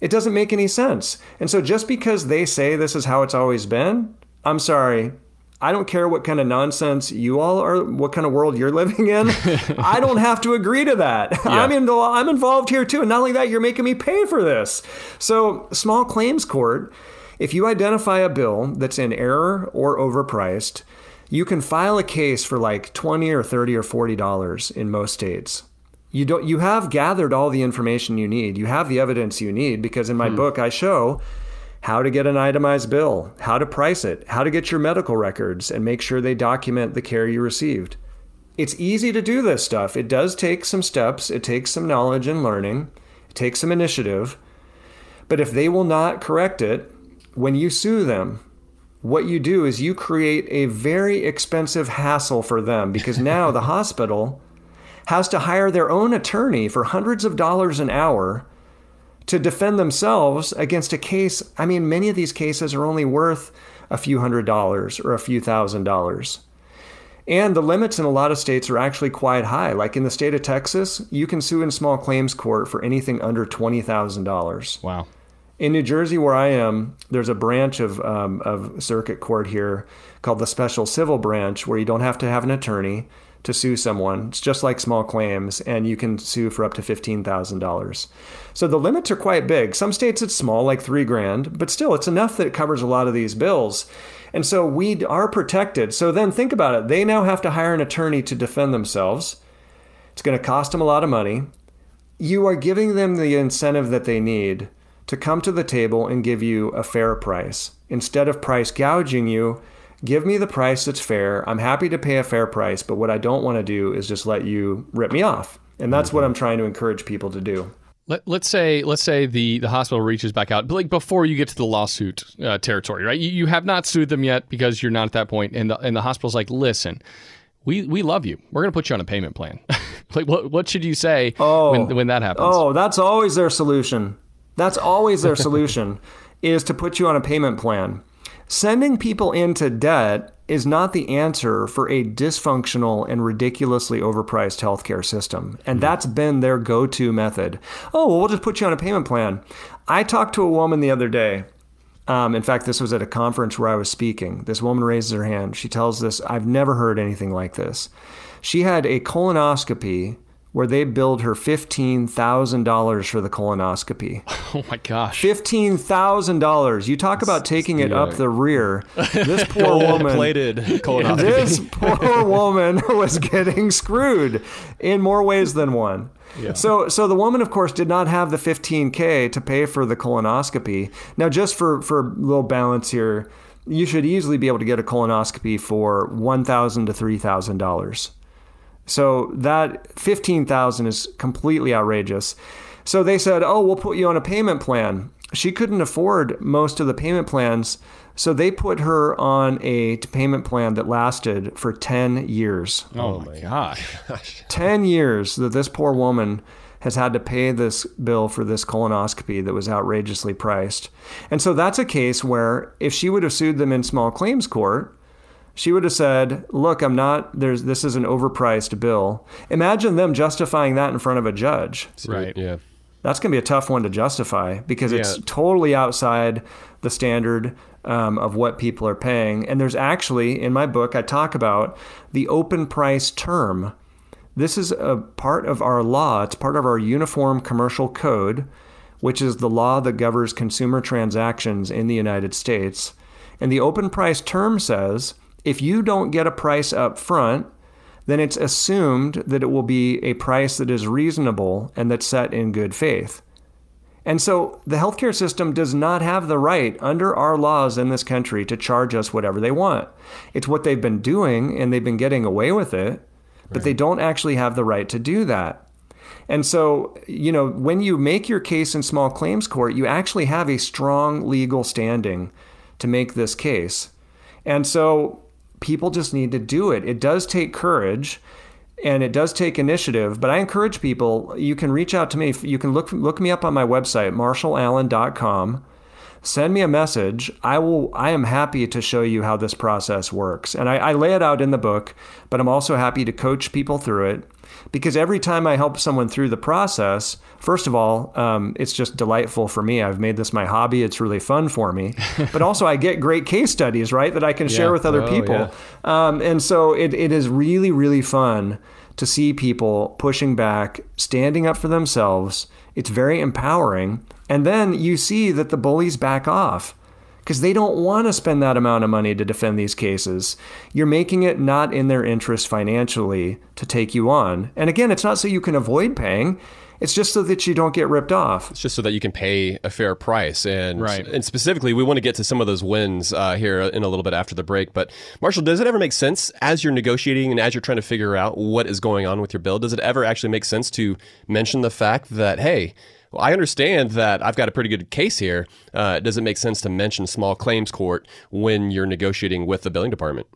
It doesn't make any sense. And so just because they say this is how it's always been, I'm sorry. I don't care what kind of nonsense you all are, what kind of world you're living in. (laughs) I don't have to agree to that. Yeah. I'm in, I'm involved here too. And not only that, you're making me pay for this. So, small claims court, if you identify a bill that's in error or overpriced, you can file a case for like 20 or 30 or 40 dollars in most states you don't you have gathered all the information you need you have the evidence you need because in my hmm. book i show how to get an itemized bill how to price it how to get your medical records and make sure they document the care you received. It's easy to do this stuff. It does take some steps. It takes some knowledge and learning. It takes some initiative. But if they will not correct it when you sue them what you do is you create a very expensive hassle for them because (laughs) now the hospital has to hire their own attorney for hundreds of dollars an hour to defend themselves against a case. I mean, many of these cases are only worth a few hundred dollars or a few thousand dollars. And the limits in a lot of states are actually quite high. Like in the state of Texas, you can sue in small claims court for anything under $20,000. Wow. In New Jersey, where I am, there's a branch of, um, of circuit court here called the Special Civil Branch where you don't have to have an attorney to sue someone. It's just like small claims, and you can sue for up to $15,000. So the limits are quite big. Some states it's small, like three grand, but still it's enough that it covers a lot of these bills. And so we are protected. So then think about it. They now have to hire an attorney to defend themselves. It's going to cost them a lot of money. You are giving them the incentive that they need to come to the table and give you a fair price. Instead of price gouging you, give me the price that's fair. I'm happy to pay a fair price, but what I don't want to do is just let you rip me off. And that's mm-hmm. what I'm trying to encourage people to do. Let, us say let's say the, the hospital reaches back out, but like before you get to the lawsuit uh, territory, right? You, you have not sued them yet because you're not at that point, and the and the hospital's like, listen, we we love you. We're going to put you on a payment plan. (laughs) like what what should you say oh, when when that happens? Oh, that's always their solution. That's always their solution (laughs) is to put you on a payment plan. Sending people into debt is not the answer for a dysfunctional and ridiculously overpriced healthcare system. And mm-hmm. that's been their go to method. Oh, well, we'll just put you on a payment plan. I talked to a woman the other day. Um, in fact, this was at a conference where I was speaking. This woman raises her hand. She tells this I've never heard anything like this. She had a colonoscopy where they billed her $15,000 for the colonoscopy. (laughs) Oh my gosh. $15,000. You talk about taking it up the rear. (laughs) This poor woman plated colonoscopy. This poor (laughs) woman was getting screwed in more ways than one. Yeah. So, so the woman, of course, did not have the 15k to pay for the colonoscopy. Now, just for for a little balance here, you should easily be able to get a colonoscopy for one thousand to three thousand dollars. So that 15,000 is completely outrageous. So they said, "Oh, we'll put you on a payment plan." She couldn't afford most of the payment plans, so they put her on a payment plan that lasted for 10 years. Oh, my gosh. (laughs) 10 years that this poor woman has had to pay this bill for this colonoscopy that was outrageously priced. And so that's a case where if she would have sued them in small claims court, she would have said, "Look, I'm not. There's this is an overpriced bill." Imagine them justifying that in front of a judge. Right. Yeah. That's going to be a tough one to justify because it's totally outside the standard um, of what people are paying. And there's actually in my book I talk about the open price term This is a part of our law. It's part of our Uniform Commercial Code, which is the law that governs consumer transactions in the United States. And the open price term says if you don't get a price up front, then it's assumed that it will be a price that is reasonable and that's set in good faith. And so the healthcare system does not have the right under our laws in this country to charge us whatever they want. It's what they've been doing and they've been getting away with it, but right. they don't actually have the right to do that. And so, you know, when you make your case in small claims court, you actually have a strong legal standing to make this case. And so people just need to do it. It does take courage and it does take initiative. But I encourage people. You can reach out to me. You can look look me up on my website, marshallallen.com. Send me a message. I will. I am happy to show you how this process works, and I, I lay it out in the book. But I'm also happy to coach people through it because every time I help someone through the process, first of all, um, it's just delightful for me. I've made this my hobby. It's really fun for me. (laughs) but also, I get great case studies, right, that I can yeah. share with other oh, people. Yeah. Um, and so it, it is really, really fun to see people pushing back, standing up for themselves. It's very empowering. And then you see that the bullies back off because they don't want to spend that amount of money to defend these cases. You're making it not in their interest financially to take you on. And again, it's not so you can avoid paying. It's just so that you don't get ripped off. It's just so that you can pay a fair price. And right. and specifically, we want to get to some of those wins uh, here in a little bit after the break. But Marshall, does it ever make sense as you're negotiating and as you're trying to figure out what is going on with your bill? Does it ever actually make sense to mention the fact that hey, well, I understand that I've got a pretty good case here. Uh, does it make sense to mention small claims court when you're negotiating with the billing department?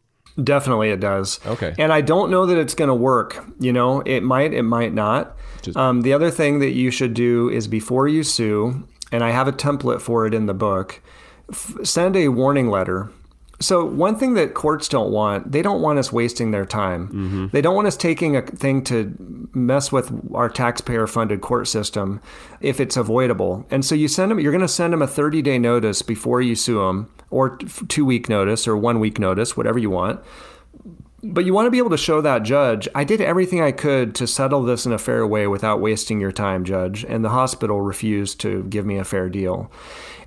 Definitely, it does. Okay. And I don't know that it's going to work. You know, it might, it might not. Um, the other thing that you should do is before you sue, and I have a template for it in the book, f- send a warning letter so one thing that courts don't want, they don't want us wasting their time. Mm-hmm. They don't want us taking a thing to mess with our taxpayer-funded court system if it's avoidable. And so you send them, you're going to send them a 30-day notice before you sue them, or two-week notice, or one-week notice, whatever you want. But you want to be able to show that judge, I did everything I could to settle this in a fair way without wasting your time, judge. And the hospital refused to give me a fair deal.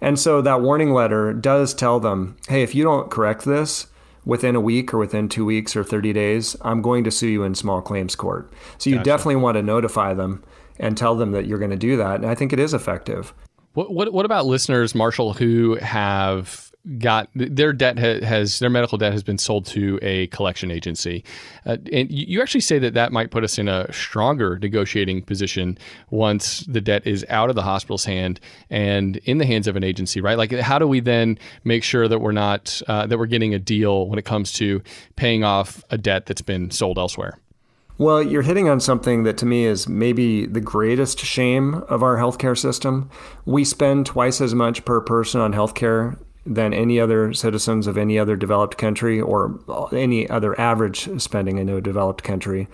And so that warning letter does tell them, hey, if you don't correct this, within a week or within two weeks or 30 days, I'm going to sue you in small claims court. So you gotcha. definitely want to notify them and tell them that you're going to do that. And I think it is effective. What, what, what about listeners, Marshall, who have got their debt has their medical debt has been sold to a collection agency, uh, and you actually say that that might put us in a stronger negotiating position once the debt is out of the hospital's hand and in the hands of an agency, right? Like, how do we then make sure that we're not uh, that we're getting a deal when it comes to paying off a debt that's been sold elsewhere? Well, you're hitting on something that to me is maybe the greatest shame of our healthcare system. We spend twice as much per person on healthcare than any other citizens of any other developed country or any other average spending in a developed country.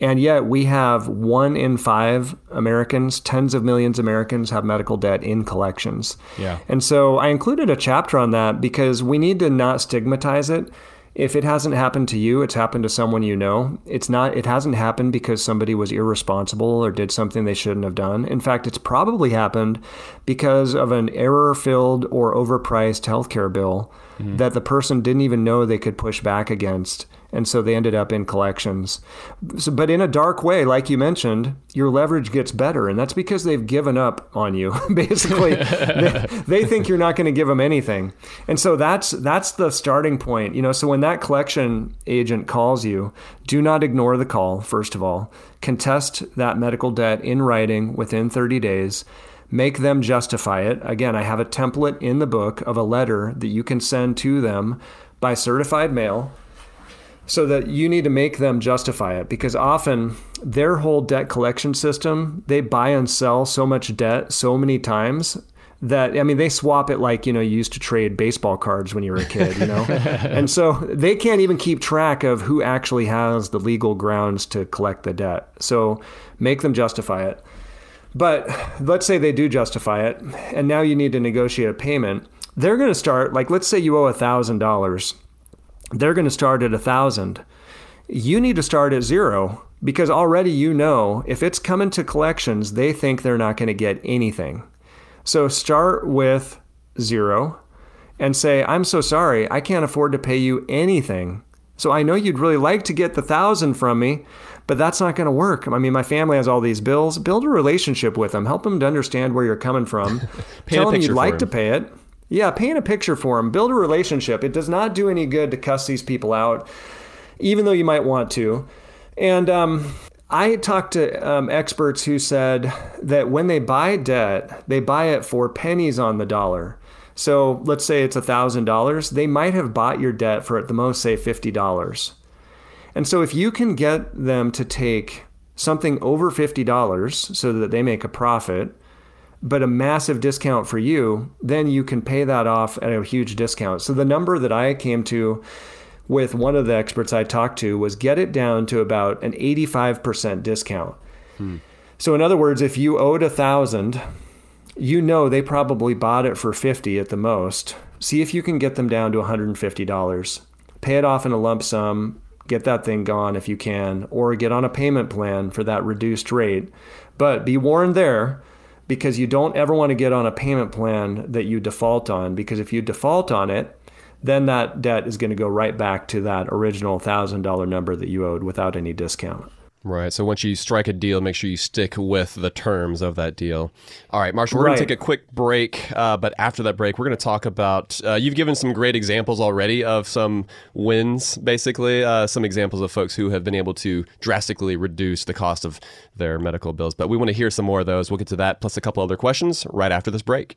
And yet we have one in five Americans, tens of millions of Americans have medical debt in collections. Yeah. And so I included a chapter on that because we need to not stigmatize it if it hasn't happened to you, it's happened to someone you know. It's not it hasn't happened because somebody was irresponsible or did something they shouldn't have done. In fact, it's probably happened because of an error-filled or overpriced healthcare bill mm-hmm. that the person didn't even know they could push back against and so they ended up in collections. So, but in a dark way, like you mentioned, your leverage gets better, and that's because they've given up on you. (laughs) Basically, (laughs) they, they, think you're not going to give them anything, and so that's that's the starting point. You know, so when that collection agent calls you, do not ignore the call. First of all, contest that medical debt in writing within 30 days make them justify it. Again, I have a template in the book of a letter that you can send to them by certified mail so that you need to make them justify it because often their whole debt collection system they buy and sell so much debt so many times that I mean they swap it like you know you used to trade baseball cards when you were a kid you know? (laughs) And so they can't even keep track of who actually has the legal grounds to collect the debt. So make them justify it. But let's say they do justify it and now you need to negotiate a payment. They're going to start like let's say you owe a thousand dollars they're going to start at a thousand you need to start at zero because already you know if it's coming to collections, they think they're not going to get anything. So start with zero and say, I'm so sorry, I can't afford to pay you anything. So I know you'd really like to get the thousand from me, but that's not going to work. I mean, my family has all these bills. Build a relationship with them. Help them to understand where you're coming from. (laughs) Tell them you'd like to pay it. Yeah, paint a picture for them. Build a relationship. It does not do any good to cuss these people out, even though you might want to. And um, I talked to um, experts who said that when they buy debt, they buy it for pennies on the dollar. So let's say it's $1,000. They might have bought your debt for at the most, say, $50. And so if you can get them to take something over $50 so that they make a profit, but a massive discount for you, then you can pay that off at a huge discount. So the number that I came to with one of the experts I talked to was get it down to about an 85% discount. Hmm. So in other words, if you owed a thousand, you know they probably bought it for 50 at the most. See if you can get them down to $150. Pay it off in a lump sum, get that thing gone if you can, or get on a payment plan for that reduced rate. But be warned there because you don't ever want to get on a payment plan that you default on because if you default on it, then that debt is going to go right back to that original $1,000 number that you owed without any discount. Right. So once you strike a deal, make sure you stick with the terms of that deal. All right, Marshall, we're right. going to take a quick break. Uh, but after that break, we're going to talk about. Uh, you've given some great examples already of some wins, basically, uh, some examples of folks who have been able to drastically reduce the cost of their medical bills. But we want to hear some more of those. We'll get to that, plus a couple other questions right after this break.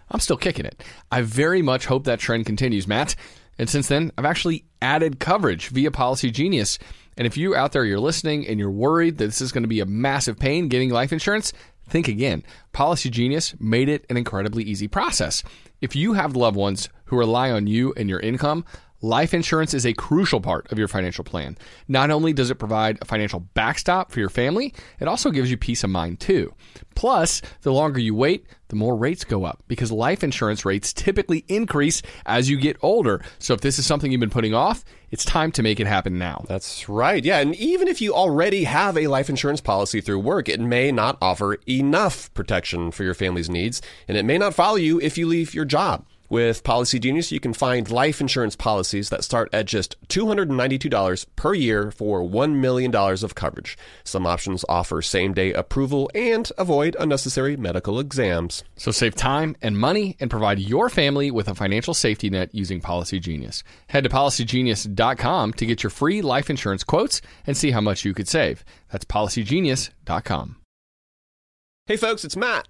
I'm still kicking it. I very much hope that trend continues, Matt. And since then, I've actually added coverage via Policy Genius. And if you out there you're listening and you're worried that this is going to be a massive pain getting life insurance, think again. Policy Genius made it an incredibly easy process. If you have loved ones who rely on you and your income, Life insurance is a crucial part of your financial plan. Not only does it provide a financial backstop for your family, it also gives you peace of mind too. Plus, the longer you wait, the more rates go up because life insurance rates typically increase as you get older. So if this is something you've been putting off, it's time to make it happen now. That's right. Yeah. And even if you already have a life insurance policy through work, it may not offer enough protection for your family's needs, and it may not follow you if you leave your job. With Policy Genius, you can find life insurance policies that start at just $292 per year for $1 million of coverage. Some options offer same day approval and avoid unnecessary medical exams. So save time and money and provide your family with a financial safety net using Policy Genius. Head to policygenius.com to get your free life insurance quotes and see how much you could save. That's policygenius.com. Hey folks, it's Matt.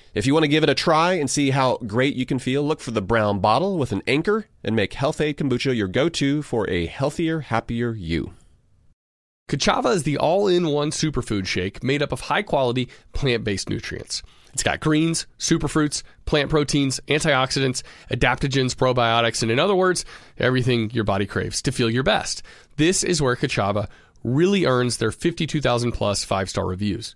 If you want to give it a try and see how great you can feel, look for the brown bottle with an anchor and make Health-Ade Kombucha your go-to for a healthier, happier you. Kachava is the all in one superfood shake made up of high quality plant based nutrients. It's got greens, superfruits, plant proteins, antioxidants, adaptogens, probiotics, and in other words, everything your body craves to feel your best. This is where Kachava really earns their 52,000 plus five star reviews.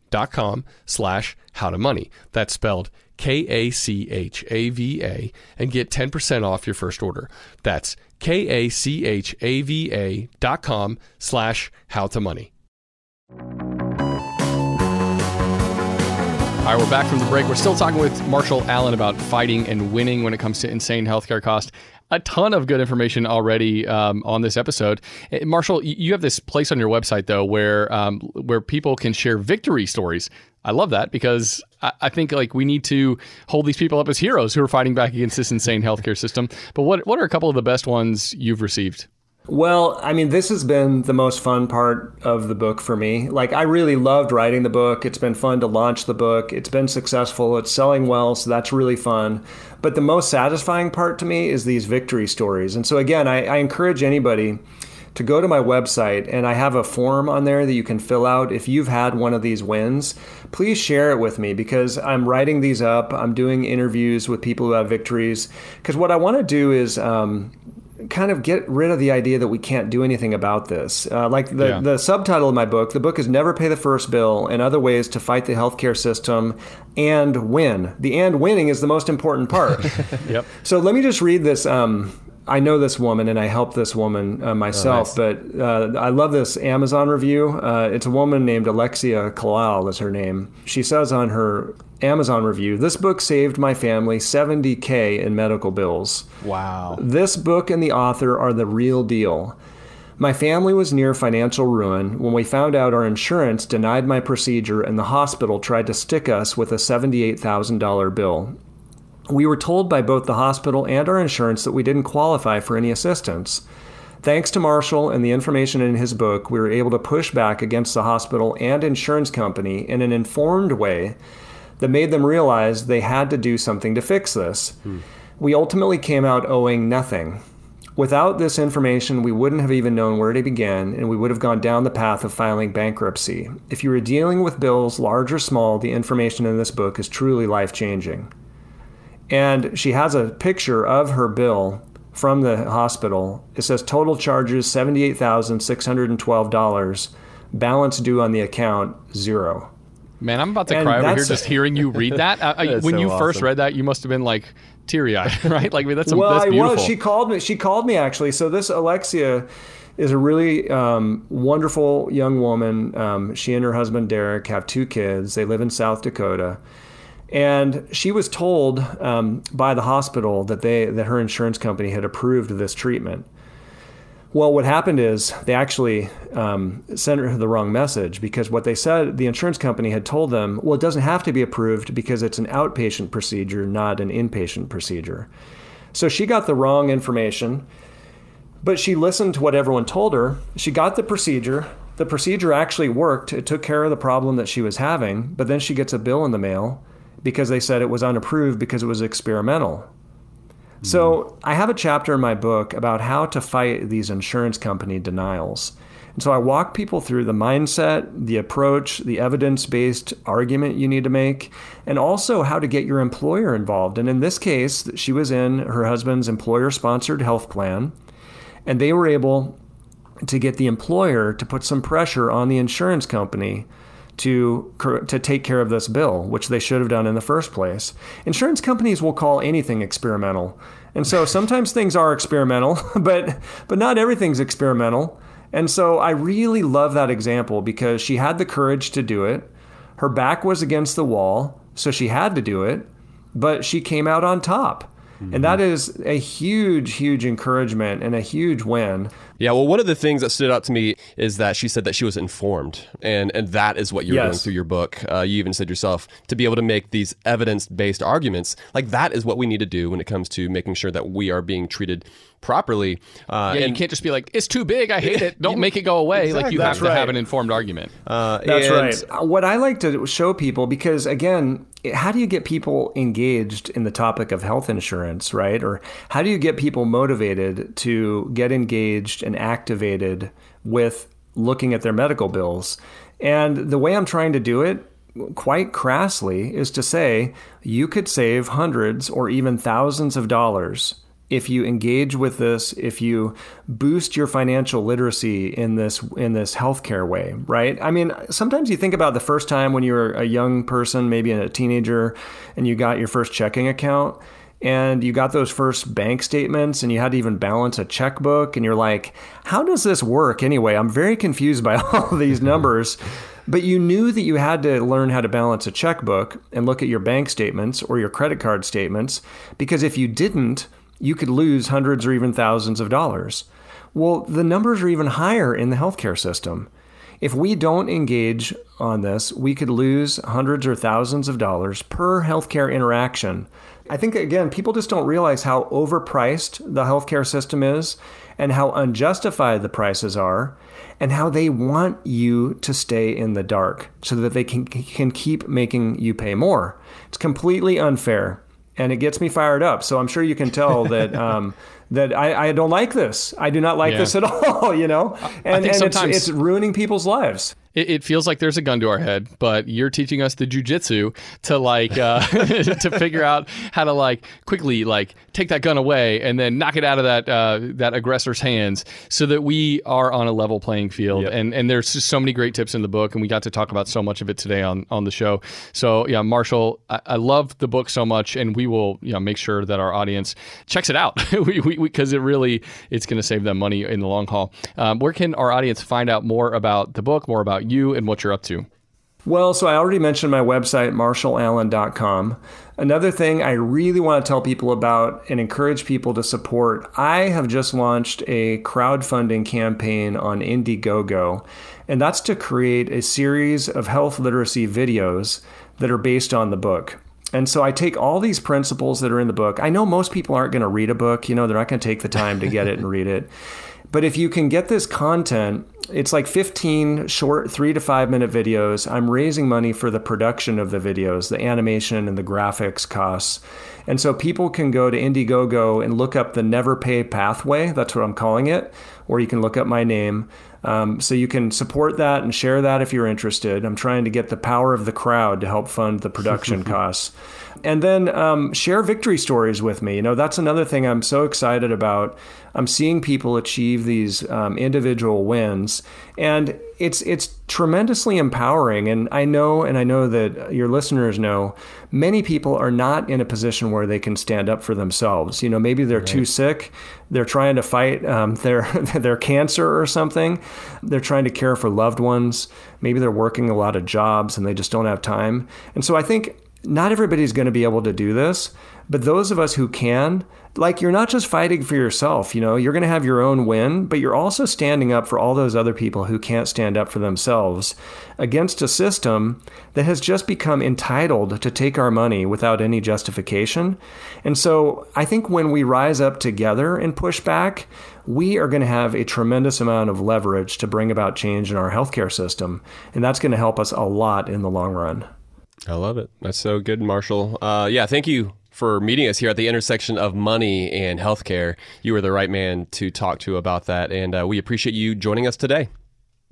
slash how to money. That's spelled K-A-C-H-A-V-A and get 10% off your first order. That's K-A-C-H-A-V-A dot com slash how to money. All right, we're back from the break. We're still talking with Marshall Allen about fighting and winning when it comes to insane healthcare costs a ton of good information already um, on this episode. Eh, Marshall, you have this place on your website though where um, where people can share victory stories. I love that because I, I, think like we need to hold these people up as heroes who are fighting back against this insane healthcare system. But what what are a couple of the best ones you've received? Well, I mean, this has been the most fun part of the book for me. Like, I really loved writing the book. It's been fun to launch the book. It's been successful. It's selling well, so that's really fun. But the most satisfying part to me is these victory stories. And so, again, I, I encourage anybody to go to my website and I have a form on there that you can fill out. If you've had one of these wins, please share it with me because I'm writing these up. I'm doing interviews with people who have victories. Because what I want to do is um, kind of get rid of the idea that we can't do anything about this. Uh, like the, yeah. the subtitle of my book, the book is Never Pay the First Bill and Other Ways to Fight the Healthcare System and Win. The and winning is the most important part. (laughs) yep. So let me just read this. Um, I know this woman and I help this woman uh, myself, oh, nice. but uh, I love this Amazon review. Uh, it's a woman named Alexia Kalal, is her name. She says on her Amazon review, this book saved my family 70K in medical bills. Wow. This book and the author are the real deal. My family was near financial ruin when we found out our insurance denied my procedure and the hospital tried to stick us with a $78,000 bill. We were told by both the hospital and our insurance that we didn't qualify for any assistance. Thanks to Marshall and the information in his book, we were able to push back against the hospital and insurance company in an informed way that made them realize they had to do something to fix this. Hmm. We ultimately came out owing nothing. Without this information, we wouldn't have even known where to begin, and we would have gone down the path of filing bankruptcy. If you are dealing with bills, large or small, the information in this book is truly life changing. And she has a picture of her bill from the hospital. It says total charges $78,612, balance due on the account zero. Man, I'm about to and cry over here just hearing you read that. (laughs) Uh, when so you awesome. first read that, you must have been like teary eyed, (laughs) right? Like, I mean, that's, well, that's beautiful. I was. She called me. She called me actually. So this Alexia is a really um, wonderful young woman. Um, she and her husband Derek have two kids. They live in South Dakota, and she was told um, by the hospital that they that her insurance company had approved this treatment. Well, what happened is they actually um, sent her the wrong message because what they said, the insurance company had told them, well, it doesn't have to be approved because it's an outpatient procedure, not an inpatient procedure. So she got the wrong information, but she listened to what everyone told her. She got the procedure. The procedure actually worked. It took care of the problem that she was having, but then she gets a bill in the mail because they said it was unapproved because it was experimental. So I have a chapter in my book about how to fight these insurance company denials. And so I walk people through the mindset, the approach, the evidence based argument you need to make, and also how to get your employer involved. And in this case, she was in her husband's employer sponsored health plan, and they were able to get the employer to put some pressure on the insurance company to to take care of this bill, which they should have done in the first place. Insurance companies will call anything experimental. And so (laughs) sometimes things are experimental, (laughs) but but not everything's experimental. And so I really love that example because she had the courage to do it. Her back was against the wall. so she had to do it, but she came out on top. And that mm-hmm. is a huge, huge encouragement and a huge win. Yeah, well, one of the things that stood out to me is that she said that she was informed, and and that is what you're Yes. doing through your book. Uh, you even said yourself to be able to make these evidence-based arguments, like that is what we need to do when it comes to making sure that we are being treated properly. Uh, Yeah, you can't just be like, it's too big, I hate it. Don't make it go away. Like you have That's to have an informed argument. uh, That's and- right. Uh, What I like to show people, because again, how do you get people engaged in the topic of health insurance, right? Or how do you get people motivated to get engaged and activated with looking at their medical bills? And the way I'm trying to do it, quite crassly, is to say you could save hundreds or even thousands of dollars if you engage with this, if you boost your financial literacy in this in this healthcare way, right? I mean, sometimes you think about the first time when you were a young person, maybe a teenager, and you got your first checking account and you got those first bank statements and you had to even balance a checkbook and you're like, how does this work anyway? I'm very confused by (laughs) all these mm-hmm. numbers. But you knew that you had to learn how to balance a checkbook and look at your bank statements or your credit card statements because if you didn't, you could lose hundreds or even thousands of dollars. Well, the numbers are even higher in the healthcare system. If we don't engage on this, we could lose hundreds or thousands of dollars per healthcare interaction. I think, again, people just don't realize how overpriced the healthcare system is and how unjustified the prices are and how they want you to stay in the dark so that they can, can keep making you pay more. It's completely unfair and it gets me fired up. So I'm sure you can tell (laughs) that um, that I, I don't like this. I do not like Yeah. this at (laughs) all. You know, and, and it's, it's ruining people's lives. It, it feels like there's a gun to our head, but you're teaching us the jujitsu to like uh, (laughs) to figure out how to like quickly like take that gun away and then knock it out of that uh, that aggressor's hands, so that we are on a level playing field. And and there's just so many great tips in the book, and we got to talk about so much of it today on on the show. So yeah, Marshall, I, I love the book so much, and we will you know make sure that our audience checks it out because (laughs) we, we, because it really it's going to save them money in the long haul. Um, where can our audience find out more about the book, more about you, and what you're up to? Well, so I already mentioned my website, marshallallen.com. Another thing I really want to tell people about and encourage people to support I have just launched a crowdfunding campaign on Indiegogo, and that's to create a series of health literacy videos that are based on the book. And so I take all these principles that are in the book. I know most people aren't going to read a book, you know, they're not going to take the time to get it and read it. (laughs) But if you can get this content, it's like 15 short, three to five minute videos. I'm raising money for the production of the videos, the animation and the graphics costs. And so people can go to Indiegogo and look up the Never Pay Pathway. That's what I'm calling it. Or you can look up my name. Um, so you can support that and share that if you're interested. I'm trying to get the power of the crowd to help fund the production (laughs) costs. And then um, share victory stories with me. You know, that's another thing I'm so excited about. I'm seeing people achieve these um, individual wins, and it's it's tremendously empowering. And I know, and I know that your listeners know, many people are not in a position where they can stand up for themselves. You know, maybe they're too sick, they're trying to fight um, their (laughs) their cancer or something, they're trying to care for loved ones. Maybe they're working a lot of jobs and they just don't have time. And so I think not everybody's going to be able to do this, but those of us who can, like you're not just fighting for yourself, you know, you're going to have your own win, but you're also standing up for all those other people who can't stand up for themselves against a system that has just become entitled to take our money without any justification. And so I think when we rise up together and push back, we are going to have a tremendous amount of leverage to bring about change in our healthcare system. And that's going to help us a lot in the long run. I love it. That's so good, Marshall. Uh, yeah, thank you for meeting us here at the intersection of money and healthcare. You were the right man to talk to about that, and uh, we appreciate you joining us today.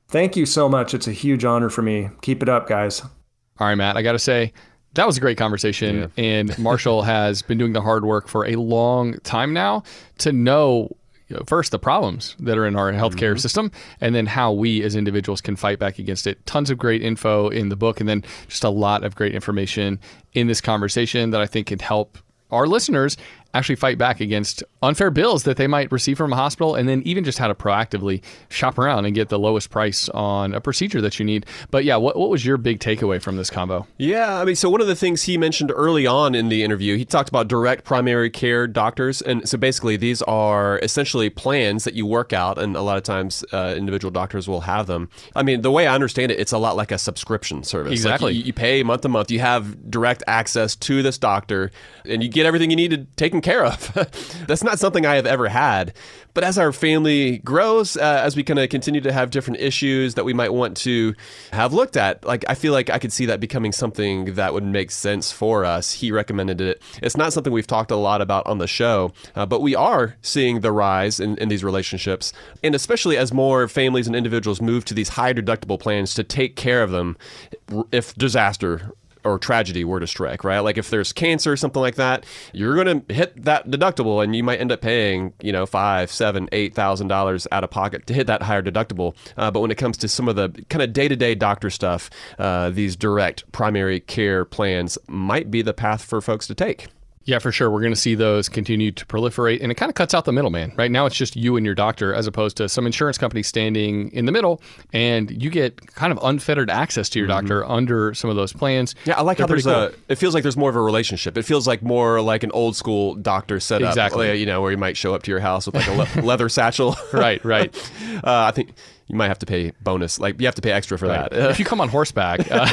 Thank you so much. It's a huge honor for me. Keep it up, guys. All right, Matt, I got to say, that was a great conversation. And Marshall (laughs) has been doing the hard work for a long time now to know, you know, first, the problems that are in our healthcare mm-hmm. system, and then how we as individuals can fight back against it. Tons of great info in the book, and then just a lot of great information in this conversation that I think can help our listeners actually fight back against unfair bills that they might receive from a hospital, and then even just how to proactively shop around and get the lowest price on a procedure that you need. But yeah, what, what was your big takeaway from this combo? Yeah, I mean, so one of the things he mentioned early on in the interview, he talked about direct primary care doctors. And so basically, these are essentially plans that you work out, and a lot of times uh, individual doctors will have them. I mean, the way I understand it, it's a lot like a subscription service. Like, Exactly. you, you pay month to month, you have direct access to this doctor, and you get everything you need taken care of. (laughs) That's not something I have ever had. But as our family grows, uh, as we kind of continue to have different issues that we might want to have looked at, like I feel like I could see that becoming something that would make sense for us. He recommended it. It's not something we've talked a lot about on the show, uh, but we are seeing the rise in, in these relationships, and especially as more families and individuals move to these high deductible plans to take care of them if disaster or tragedy were to strike, right? Like if there's cancer or something like that, you're going to hit that deductible, and you might end up paying, you know, five, seven, eight thousand dollars out of pocket to hit that higher deductible. Uh, but when it comes to some of the kind of day-to-day doctor stuff, uh, these direct primary care plans might be the path for folks to take. Yeah, for sure. We're going to see those continue to proliferate, and it kind of cuts out the middleman. Right now, it's just you and your doctor, as opposed to some insurance company standing in the middle, and you get kind of unfettered access to your doctor under some of those plans. Mm-hmm. Yeah, I like They're how there's pretty a. It feels like there's more of a relationship. It feels like more like an old school doctor setup. Exactly. You know, where you might show up to your house with like a le- (laughs) leather satchel. Right, right. (laughs) Uh, I think you might have to pay bonus. Like you have to pay extra for that. if you come on horseback, uh,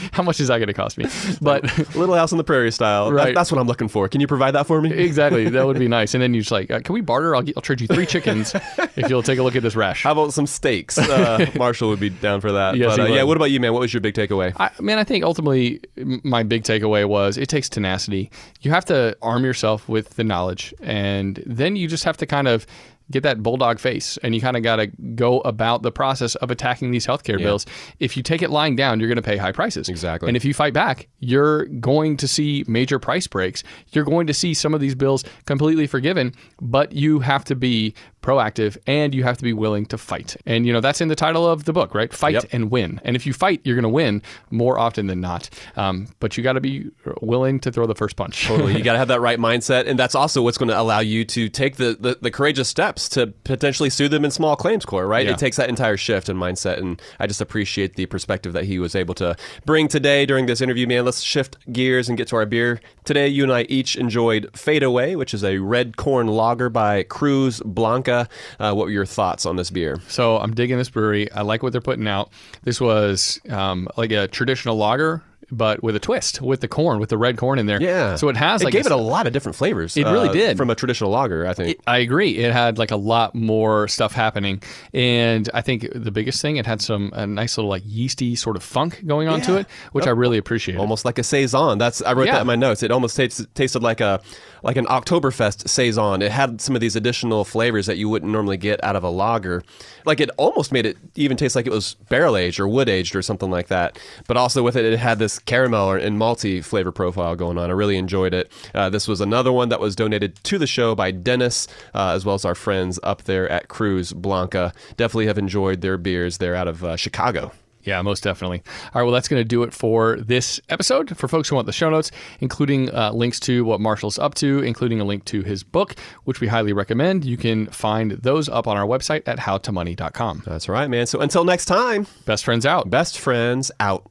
(laughs) how much is that going to cost me? But (laughs) Little House on the Prairie style. That- that's what I'm looking for. Can you provide that for me? exactly, (laughs) that would be nice. And then you're just like, uh, can we barter? I'll, get, I'll trade you three chickens if you'll take a look at this rash. How about some steaks? Uh, Marshall would be down for that. Yes, but, uh, yeah, what about you, man? What was your big takeaway? I, man, I think ultimately my big takeaway was it takes tenacity. You have to arm yourself with the knowledge, and then you just have to kind of get that bulldog face, and you kind of got to go about the process of attacking these healthcare bills. If you take it lying down, you're going to pay high prices. Exactly. And if you fight back, you're going to see major price breaks. You're going to see some of these bills completely forgiven, but you have to be proactive and you have to be willing to fight. And you know that's in the title of the book, right? Fight Yep. and win. And if you fight, you're going to win more often than not. Um, but you got to be willing to throw the first punch. Totally. You (laughs) got to have that right mindset. And that's also what's going to allow you to take the, the, the courageous steps to potentially sue them in small claims court, right? Yeah. It takes that entire shift in mindset. And I just appreciate the perspective that he was able to bring today during this interview, man. Let's shift gears and get to our beer. Today, you and I each enjoyed Fade Away, which is a red corn lager by Cruz Blanca. Uh, what were your thoughts on this beer? So I'm digging this brewery. I like what they're putting out. This was um, like a traditional lager, but with a twist, with the corn, with the red corn in there. Yeah. So it has it gave a- it a lot of different flavors. It really uh, did. From a traditional lager, I think. I agree. It had like a lot more stuff happening, and I think the biggest thing it had some a nice little like yeasty sort of funk going on to it, which I really appreciated. almost like a saison. That's I wrote Yeah. that in my notes. It almost tastes, tasted like a like an Oktoberfest saison. It had some of these additional flavors that you wouldn't normally get out of a lager. Like it almost made it even taste like it was barrel aged or wood aged or something like that. But also with it, it had this caramel and malty flavor profile going on. I really enjoyed it. Uh, this was another one that was donated to the show by Dennis, uh, as well as our friends up there at Cruz Blanca. Definitely have enjoyed their beers. They're out of uh, Chicago. Yeah, most definitely. All right, well, that's going to do it for this episode. For folks who want the show notes, including uh, links to what Marshall's up to, including a link to his book, which we highly recommend, you can find those up on our website at howtomoney.com. That's right, man. So until next time. Best friends out. Best friends out.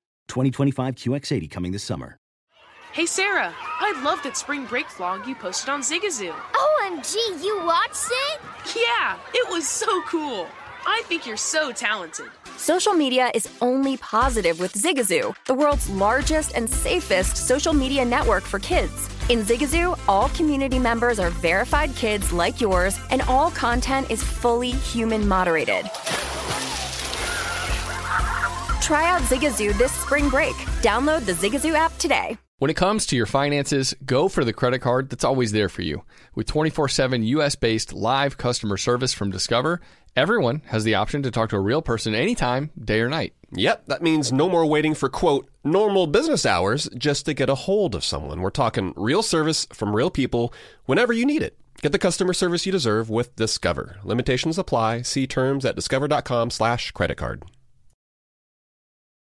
2025 QX80 coming this summer. Hey Sarah, I loved that spring break vlog you posted on Zigazoo. OMG, you watched it? Yeah, it was so cool. I think you're so talented. Social media is only positive with Zigazoo, the world's largest and safest social media network for kids. In Zigazoo, all community members are verified kids like yours, and all content is fully human moderated. Try out Zigazoo this spring break. Download the Zigazoo app today. When it comes to your finances, go for the credit card that's always there for you. With 24 7 US based live customer service from Discover, everyone has the option to talk to a real person anytime, day or night. Yep, that means no more waiting for quote normal business hours just to get a hold of someone. We're talking real service from real people whenever you need it. Get the customer service you deserve with Discover. Limitations apply. See terms at discover.com/slash credit card.